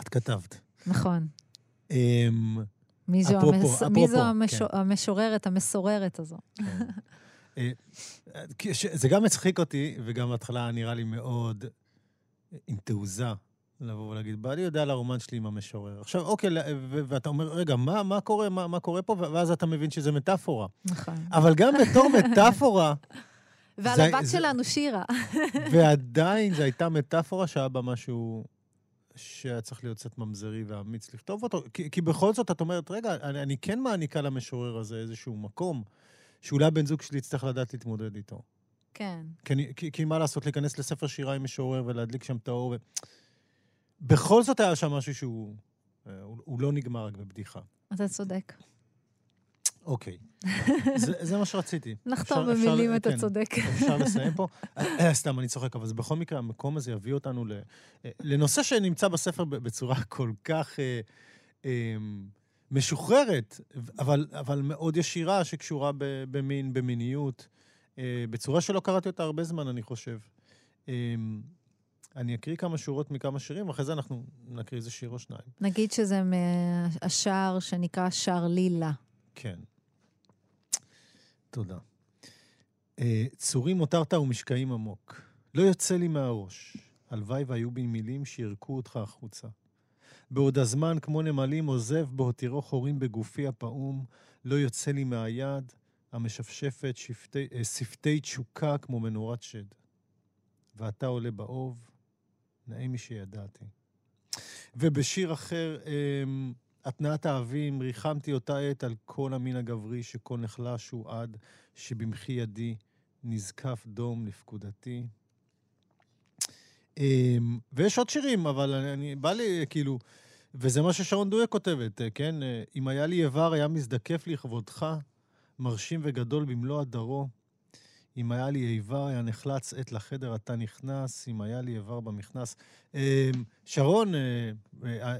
Speaker 2: את כתבת.
Speaker 1: נכון.
Speaker 2: אמ,
Speaker 1: מי זו,
Speaker 2: אפרופו,
Speaker 1: המס...
Speaker 2: אפרופו,
Speaker 1: מי זו המשו...
Speaker 2: כן.
Speaker 1: המשוררת, המסוררת הזו?
Speaker 2: כן. אה, זה גם הצחיק אותי, וגם בהתחלה נראה לי מאוד עם תעוזה לבוא ולהגיד, בעלי יודע על הרומן שלי עם המשורר. עכשיו, אוקיי, ואתה אומר, רגע, מה, מה קורה, מה, מה קורה פה? ואז אתה מבין שזה מטאפורה.
Speaker 1: נכון.
Speaker 2: אבל גם בתור מטאפורה,
Speaker 1: ועל
Speaker 2: זה-
Speaker 1: הבת
Speaker 2: זה-
Speaker 1: שלנו, שירה.
Speaker 2: ועדיין זו הייתה מטאפורה שהיה בה משהו שהיה צריך להיות קצת ממזרי ואמיץ לכתוב אותו. כי, כי בכל זאת, את אומרת, רגע, אני, אני כן מעניקה למשורר הזה איזשהו מקום, שאולי הבן זוג שלי יצטרך לדעת להתמודד איתו.
Speaker 1: כן.
Speaker 2: כי, כי, כי מה לעשות, להיכנס לספר שירה עם משורר ולהדליק שם את האור. ו... בכל זאת היה שם משהו שהוא אה, הוא, הוא לא נגמר רק בבדיחה.
Speaker 1: אתה צודק.
Speaker 2: אוקיי. זה, זה מה שרציתי.
Speaker 1: נחתום במילים, אתה
Speaker 2: כן.
Speaker 1: צודק.
Speaker 2: אפשר לסיים פה? אה, סתם, אני צוחק, אבל זה בכל מקרה, המקום הזה יביא אותנו אה, לנושא שנמצא בספר בצורה כל כך אה, אה, משוחררת, אבל, אבל מאוד ישירה, שקשורה במין, במיניות, אה, בצורה שלא קראתי אותה הרבה זמן, אני חושב. אה, אני אקריא כמה שורות מכמה שירים, ואחרי זה אנחנו נקריא איזה שיר או שניים.
Speaker 1: נגיד שזה מהשער שנקרא שער לילה.
Speaker 2: כן. תודה. אה, צורים הותרת ומשקעים עמוק. לא יוצא לי מהראש. הלוואי והיו בי מילים שירקו אותך החוצה. בעוד הזמן, כמו נמלים, עוזב בהותירו חורים בגופי הפעום, לא יוצא לי מהיד, המשפשפת שפתי, אה, תשוקה כמו מנורת שד. ואתה עולה באוב, נאה משידעתי. ובשיר אחר, אמ, התנעת האבים, ריחמתי אותה עת על כל המין הגברי שכל נחלש הוא עד שבמחי ידי נזקף דום לפקודתי. אמ, ויש עוד שירים, אבל אני, אני, בא לי, כאילו, וזה מה ששרון דויה כותבת, אה, כן? אה, אם היה לי איבר, היה מזדקף לכבודך, מרשים וגדול במלוא הדרו. אם היה לי איבר, היה נחלץ עת לחדר, אתה נכנס, אם היה לי איבר במכנס. אמ, שרון, אה,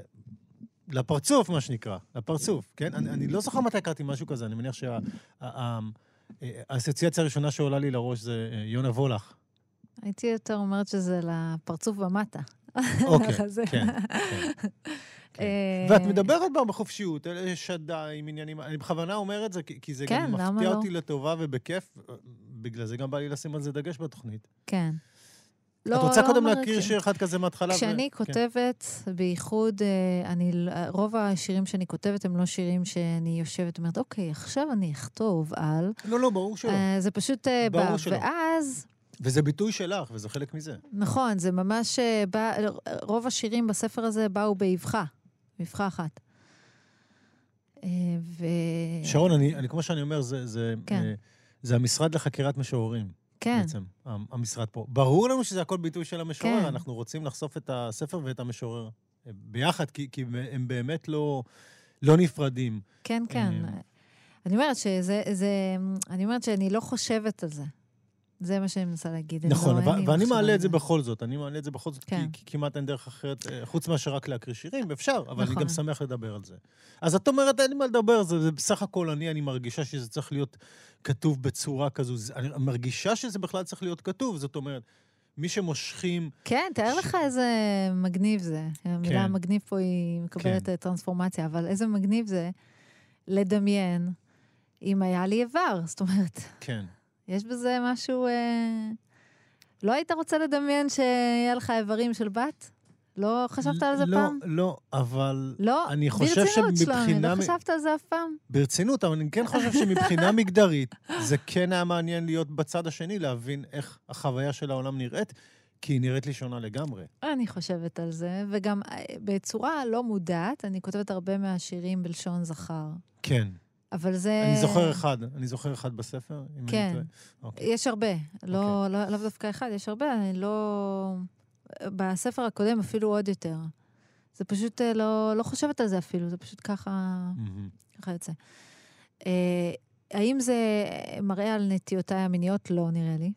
Speaker 2: לפרצוף, מה שנקרא, לפרצוף, כן? אני, אני לא זוכר מתי קראתי משהו כזה, אני מניח שהאסוציאציה הראשונה שעולה לי לראש זה יונה וולך.
Speaker 1: הייתי יותר אומרת שזה לפרצוף ומטה.
Speaker 2: אוקיי, כן, כן. כן.
Speaker 1: אה,
Speaker 2: ואת מדברת בה בחופשיות, אלה שדיים, עניינים, אני בכוונה אומר את זה, כי זה
Speaker 1: כן,
Speaker 2: גם
Speaker 1: למה
Speaker 2: מפתיע
Speaker 1: לא?
Speaker 2: אותי לטובה ובכיף, בגלל זה גם בא לי לשים על זה דגש בתוכנית.
Speaker 1: כן.
Speaker 2: את
Speaker 1: לא-
Speaker 2: רוצה
Speaker 1: לא
Speaker 2: קודם להקריא
Speaker 1: כן.
Speaker 2: שיר אחד כזה מההתחלה? ו-
Speaker 1: כשאני
Speaker 2: כן.
Speaker 1: כותבת, בייחוד, אה, אני, רוב השירים שאני כותבת הם לא שירים שאני יושבת ואומרת, אוקיי, עכשיו אני אכתוב על...
Speaker 2: לא, לא, ברור שלא.
Speaker 1: אה, זה פשוט
Speaker 2: ברור
Speaker 1: בא.
Speaker 2: שלא.
Speaker 1: ואז,
Speaker 2: וזה ביטוי שלך, וזה חלק מזה.
Speaker 1: נכון, זה ממש אה, בא... רוב השירים בספר הזה באו באבחה, באבחה אחת. אה, ו...
Speaker 2: שרון, אני, אני, כמו שאני אומר, זה, זה,
Speaker 1: כן.
Speaker 2: אה, זה המשרד לחקירת משוררים,
Speaker 1: כן,
Speaker 2: בעצם, המ- המשרד פה. ברור לנו שזה הכל ביטוי של המשורר,
Speaker 1: כן.
Speaker 2: אנחנו רוצים לחשוף את הספר ואת המשורר ביחד, כי, כי הם באמת לא, לא נפרדים.
Speaker 1: כן, כן. אני אומרת שזה... זה, אני אומרת שאני לא חושבת על זה. זה מה שאני מנסה להגיד. אני
Speaker 2: נכון,
Speaker 1: לא,
Speaker 2: ו-
Speaker 1: לי
Speaker 2: ואני מעלה
Speaker 1: על
Speaker 2: את זה בכל זאת, אני מעלה את זה בכל זאת, כי,
Speaker 1: כן.
Speaker 2: כי כמעט אין דרך אחרת, אה, חוץ מאשר רק להקריא שירים, אפשר, אבל אני
Speaker 1: נכון.
Speaker 2: גם שמח לדבר על זה. אז את אומרת, אין לי מה לדבר, זה, זה בסך הכל אני, אני מרגישה שזה צריך להיות כתוב בצורה כזו, אני מרגישה שזה בכלל צריך להיות כתוב, זאת אומרת, מי שמושכים,
Speaker 1: כן, תאר לך איזה מגניב זה. המילה
Speaker 2: כן.
Speaker 1: מגניב פה היא מקבלת
Speaker 2: כן.
Speaker 1: טרנספורמציה, אבל איזה מגניב זה לדמיין אם היה לי איבר. זאת אומרת,
Speaker 2: כן,
Speaker 1: יש בזה משהו... אה... לא היית רוצה לדמיין שיהיה לך איברים של בת? לא חשבת על זה
Speaker 2: לא,
Speaker 1: פעם?
Speaker 2: לא, אבל
Speaker 1: לא,
Speaker 2: אני חושב
Speaker 1: ברצינות, שלומי. לא חשבת על זה אף פעם?
Speaker 2: ברצינות, אבל אני כן חושב שמבחינה מגדרית, זה כן היה מעניין להיות בצד השני, להבין איך החוויה של העולם נראית, כי היא נראית לי שונה לגמרי.
Speaker 1: אני חושבת על זה, וגם אה, בצורה לא מודעת, אני כותבת הרבה מהשירים בלשון זכר.
Speaker 2: כן.
Speaker 1: אבל זה...
Speaker 2: אני זוכר אחד, אני זוכר אחד בספר, אם
Speaker 1: כן.
Speaker 2: אני טועה. אוקיי.
Speaker 1: יש הרבה, לא, לא, לאו דווקא אחד, יש הרבה, אני לא... בספר הקודם אפילו עוד יותר. זה פשוט אה, לא, לא חושבת על זה אפילו, זה פשוט ככה,
Speaker 2: מהמם.
Speaker 1: ככה יוצא. אה, האם זה מראה על נטיותיי המיניות? לא, נראה לי.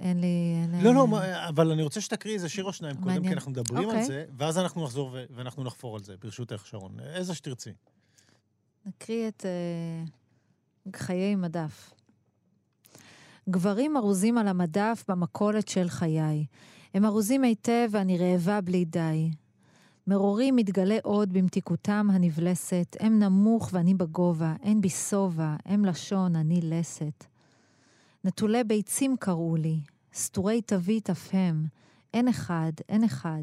Speaker 1: אין לי... אין
Speaker 2: לא,
Speaker 1: לי-
Speaker 2: לא, מה- אבל אני רוצה שתקריאי איזה שיר או שניים קודם. כי אנחנו מדברים על
Speaker 1: אוקיי.
Speaker 2: זה, ואז אנחנו נחזור ואנחנו נחפור על זה, ברשותך, שרון. איזה שתרצי.
Speaker 1: נקריא את אה, חיי מדף. גברים ארוזים על המדף במכולת של חיי. הם ארוזים היטב ואני רעבה בלי די. מרורי מתגלה עוד במתיקותם הנבלסת, הם נמוך ואני בגובה, אין בי שובע, הם לשון, אני לסת. נטולי ביצים קראו לי, סתורי תווית אף הם, אין אחד, אין אחד,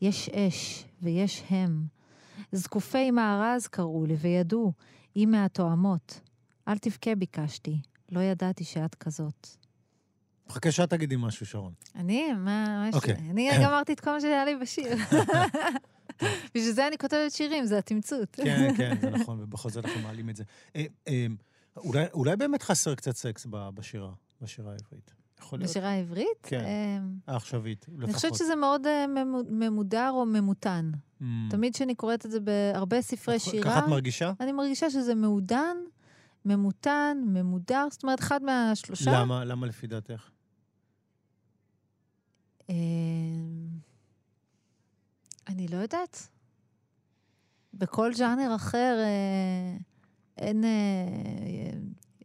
Speaker 1: יש אש ויש הם. זקופי מארז קראו לי וידעו, היא מהתואמות. אל תבכה ביקשתי, לא ידעתי שאת כזאת.
Speaker 2: מחכה שאת תגידי משהו, שרון.
Speaker 1: אני? מה, יש
Speaker 2: אוקיי.
Speaker 1: לי? אני גמרתי את כל מה שהיה לי בשיר. בשביל זה אני כותבת שירים, זה התמצות.
Speaker 2: כן, כן, זה נכון, ובכל זאת אנחנו מעלים את זה. אה, אה, אולי- באמת חסר קצת סקס בשירה, בשירה העברית. יכול להיות?
Speaker 1: בשירה העברית?
Speaker 2: כן.
Speaker 1: אמ,
Speaker 2: העכשווית, לפחות.
Speaker 1: אני חושבת שזה מאוד אה, ממו- ממודר או ממותן.
Speaker 2: Mm.
Speaker 1: תמיד כשאני קוראת את זה בהרבה ספרי
Speaker 2: ככה
Speaker 1: שירה,
Speaker 2: את מרגישה?
Speaker 1: אני מרגישה שזה מעודן, ממותן, ממודר, זאת אומרת, אחד מהשלושה.
Speaker 2: למה? למה לפי דעתך?
Speaker 1: אמ, אני לא יודעת. בכל ז'אנר אחר אה, אין, אה,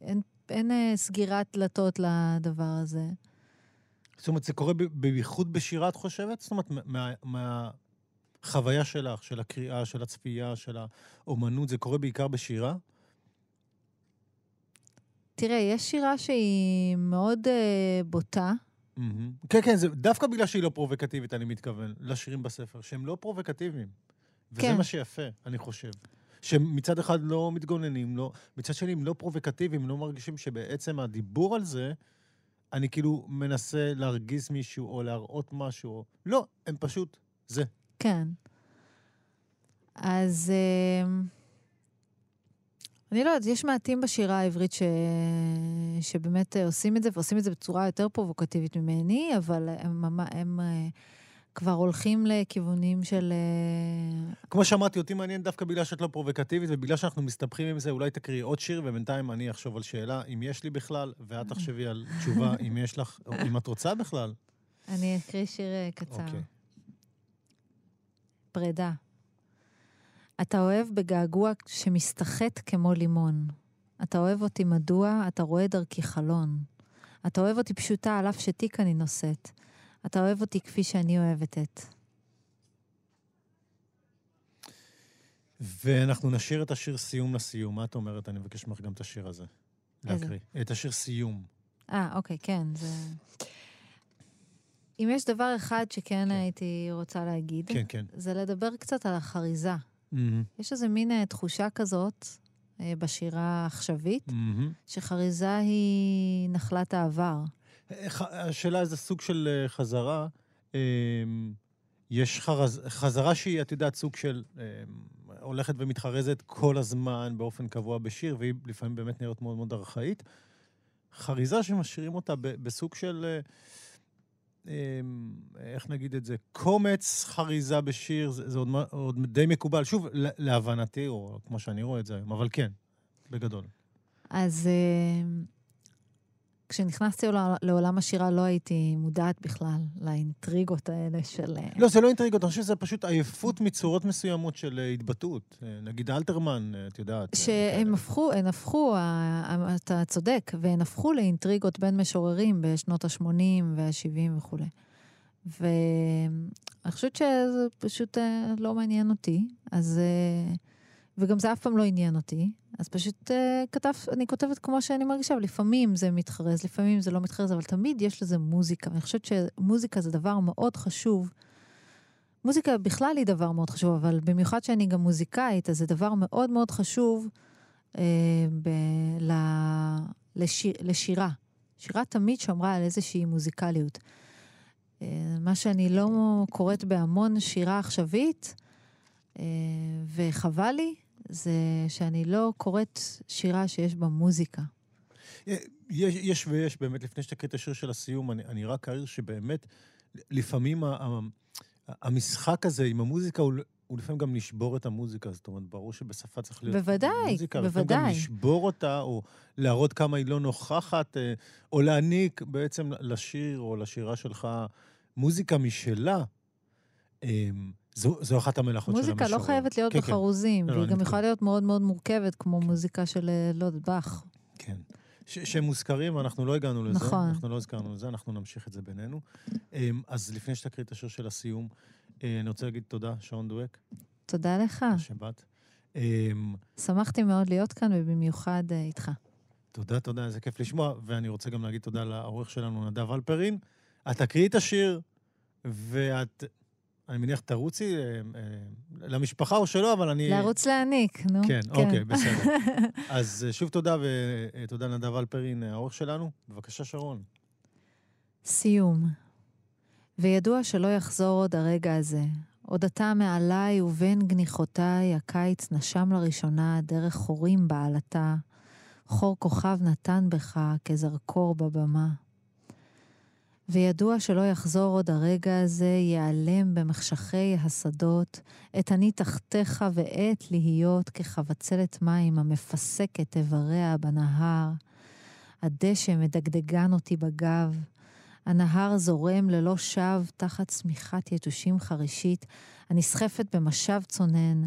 Speaker 1: אין, אין אה, סגירת דלתות לדבר הזה.
Speaker 2: זאת אומרת, זה קורה בייחוד בשירה, את חושבת? זאת אומרת, מה- מהחוויה שלך, של הקריאה, של הצפייה, של האומנות, זה קורה בעיקר בשירה?
Speaker 1: תראה, יש שירה שהיא מאוד אה, בוטה.
Speaker 2: מהמם. כן, כן, זה דווקא בגלל שהיא לא פרובוקטיבית, אני מתכוון, לשירים בספר, שהם לא פרובוקטיביים. וזה
Speaker 1: כן.
Speaker 2: מה שיפה, אני חושב. שמצד אחד לא מתגוננים, לא, מצד שני הם לא פרובוקטיביים, לא מרגישים שבעצם הדיבור על זה, אני כאילו מנסה להרגיז מישהו או להראות משהו. לא, הם פשוט זה.
Speaker 1: כן. אז אה, אני לא יודעת, יש מעטים בשירה העברית ש... שבאמת עושים את זה, ועושים את זה בצורה יותר פרובוקטיבית ממני, אבל הם, ממ- הם אה, כבר הולכים לכיוונים של... אה,
Speaker 2: כמו שאמרתי, אותי מעניין דווקא בגלל שאת לא פרובוקטיבית, ובגלל שאנחנו מסתבכים עם זה, אולי תקריאי עוד שיר, ובינתיים אני אחשוב על שאלה, אם יש לי בכלל, ואת תחשבי על תשובה, אם יש לך, או אם את רוצה בכלל.
Speaker 1: אני אקריא שיר אה, קצר.
Speaker 2: אוקיי.
Speaker 1: פרידה. אתה אוהב בגעגוע שמסתחט כמו לימון. אתה אוהב אותי מדוע, אתה רואה דרכי חלון. אתה אוהב אותי פשוטה על אף שתיק אני נושאת. אתה אוהב אותי כפי שאני אוהבת את.
Speaker 2: ואנחנו נשאיר את השיר סיום לסיום. מה את אומרת? אני מבקש ממך גם את השיר הזה.
Speaker 1: איזה?
Speaker 2: להקריא. את השיר סיום.
Speaker 1: אה, אוקיי, כן, זה... אם יש דבר אחד שכן
Speaker 2: כן.
Speaker 1: הייתי רוצה להגיד,
Speaker 2: כן, כן.
Speaker 1: זה לדבר קצת על החריזה.
Speaker 2: מהמם,
Speaker 1: יש איזה מין אה, תחושה כזאת אה, בשירה העכשווית,
Speaker 2: מהמם.
Speaker 1: שחריזה היא נחלת העבר.
Speaker 2: השאלה איזה סוג של אה, חזרה. אמ, יש חרז, חזרה שהיא, את יודעת, סוג של אמ, הולכת ומתחרזת כל הזמן באופן קבוע בשיר, והיא לפעמים באמת נראית מאוד מאוד ארכאית. חריזה שמשאירים אותה בסוג של, אה, אמ, איך נגיד את זה, קומץ חריזה בשיר, זה, זה עוד, עוד די מקובל. שוב, לה- להבנתי, או כמו שאני רואה את זה היום, אבל כן, בגדול.
Speaker 1: אז אה, כשנכנסתי לעול- לעולם השירה לא הייתי מודעת בכלל לאינטריגות האלה של... אה,
Speaker 2: לא, זה לא אינטריגות, אני חושב שזה פשוט עייפות מצורות מסוימות של אה, התבטאות. אה, נגיד אלתרמן, את יודעת.
Speaker 1: שהם. הפכו, הן הפכו, אתה צודק, והן הפכו לאינטריגות בין משוררים בשנות ה-80 וה-70 וכולי. ואני חושבת שזה פשוט לא מעניין אותי, אז... וגם זה אף פעם לא עניין אותי, אז פשוט אה, כתב, אני כותבת כמו שאני מרגישה, ולפעמים זה מתחרז, לפעמים זה לא מתחרז, אבל תמיד יש לזה מוזיקה. ואני חושבת שמוזיקה זה דבר מאוד חשוב. מוזיקה בכלל היא דבר מאוד חשוב, אבל במיוחד שאני גם מוזיקאית, אז זה דבר מאוד מאוד חשוב אה, ב- ל, לשיר, לשירה. שירה תמיד שמרה על איזושהי מוזיקליות. אה, מה שאני לא קוראת בהמון שירה עכשווית, אה, וחבל לי, זה שאני לא קוראת שירה שיש בה מוזיקה.
Speaker 2: יש, יש ויש, באמת, לפני שתקריא את השיר של הסיום, אני, אני רק אעיר שבאמת, לפעמים ה, ה, המשחק הזה עם המוזיקה הוא, הוא לפעמים גם לשבור את המוזיקה, זאת אומרת, ברור שבשפה צריך להיות
Speaker 1: בוודאי,
Speaker 2: מוזיקה,
Speaker 1: בוודאי.
Speaker 2: לפעמים גם לשבור אותה, או להראות כמה היא לא נוכחת, אה, או להעניק בעצם לשיר או לשירה שלך מוזיקה משלה. זו, זו אחת המלאכות של המשורר.
Speaker 1: מוזיקה לא חייבת להיות
Speaker 2: כן, כן.
Speaker 1: בחרוזים,
Speaker 2: לא, לא,
Speaker 1: והיא
Speaker 2: אני
Speaker 1: גם. יכולה להיות מאוד מאוד מורכבת, כמו מוזיקה של, אה, לא יודעת, באך.
Speaker 2: כן. ש- שהם מוזכרים, אנחנו לא הגענו לזה.
Speaker 1: נכון.
Speaker 2: אנחנו לא הזכרנו לזה, אנחנו נמשיך את זה בינינו. אמ, אז לפני שתקריא את השיר של הסיום, אה, אני רוצה להגיד תודה, שרון דואק,
Speaker 1: תודה לך.
Speaker 2: שבאת. אמ,
Speaker 1: שמחתי מאוד להיות כאן, ובמיוחד אה, איתך.
Speaker 2: תודה, תודה, איזה כיף לשמוע. ואני רוצה גם להגיד תודה לעורך שלנו, נדב אלפרין. את תקריאי את השיר, ואת, אני מניח, תרוצי אה, אה, למשפחה או שלא, אבל אני...
Speaker 1: לערוץ להעניק, נו.
Speaker 2: כן, אוקיי, בסדר. אז אה, שוב תודה, ותודה לנדב אלפרין, העורך שלנו. בבקשה, שרון.
Speaker 1: סיום. וידוע שלא יחזור עוד הרגע הזה. עוד אתה מעליי ובין גניחותיי, הקיץ נשם לראשונה דרך חורים בעלתה. חור כוכב נתן בך כזרקור בבמה. וידוע שלא יחזור עוד הרגע הזה, ייעלם במחשכי השדות, עת אני תחתיך ועת להיות כחבצלת מים המפסקת איבריה בנהר. הדשא מדגדגן אותי בגב, הנהר זורם ללא שב תחת צמיחת יתושים חרישית, הנסחפת במשב צונן,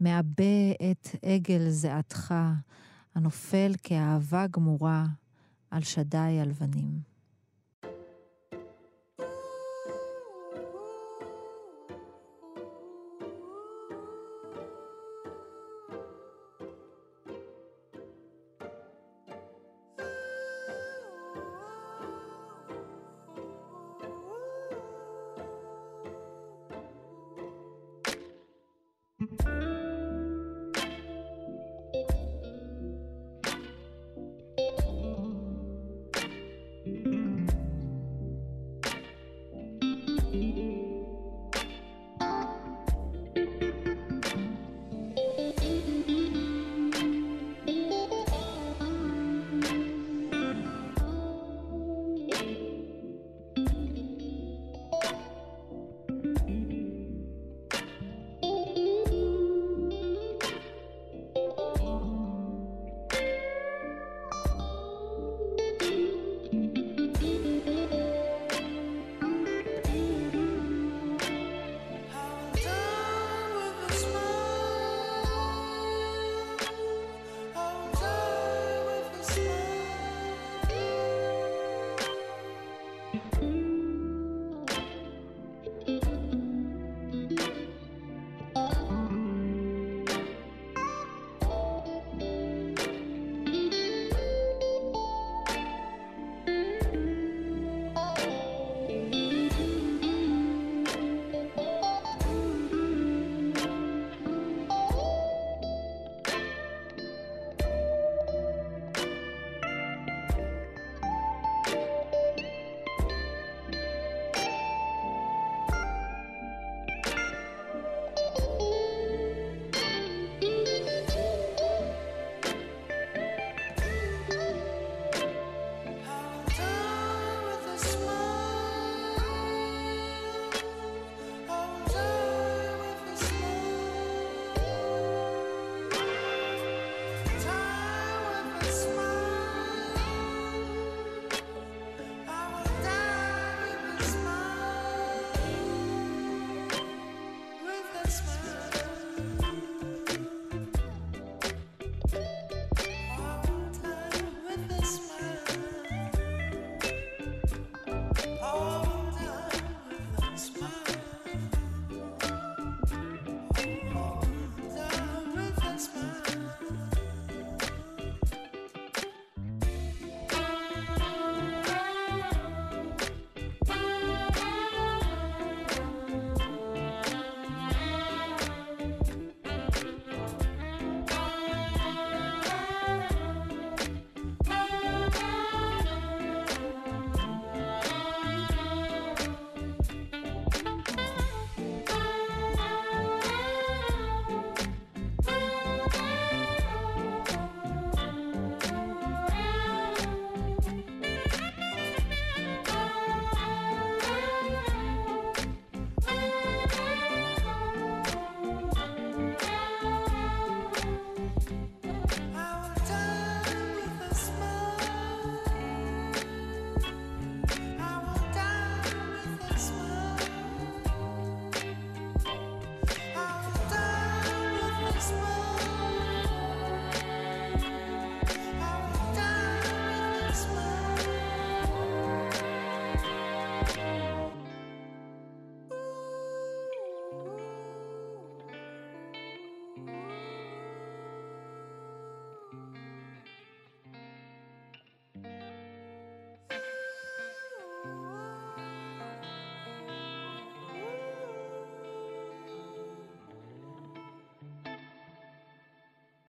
Speaker 1: מעבה את עגל זיעתך, הנופל כאהבה גמורה על שדיי הלבנים.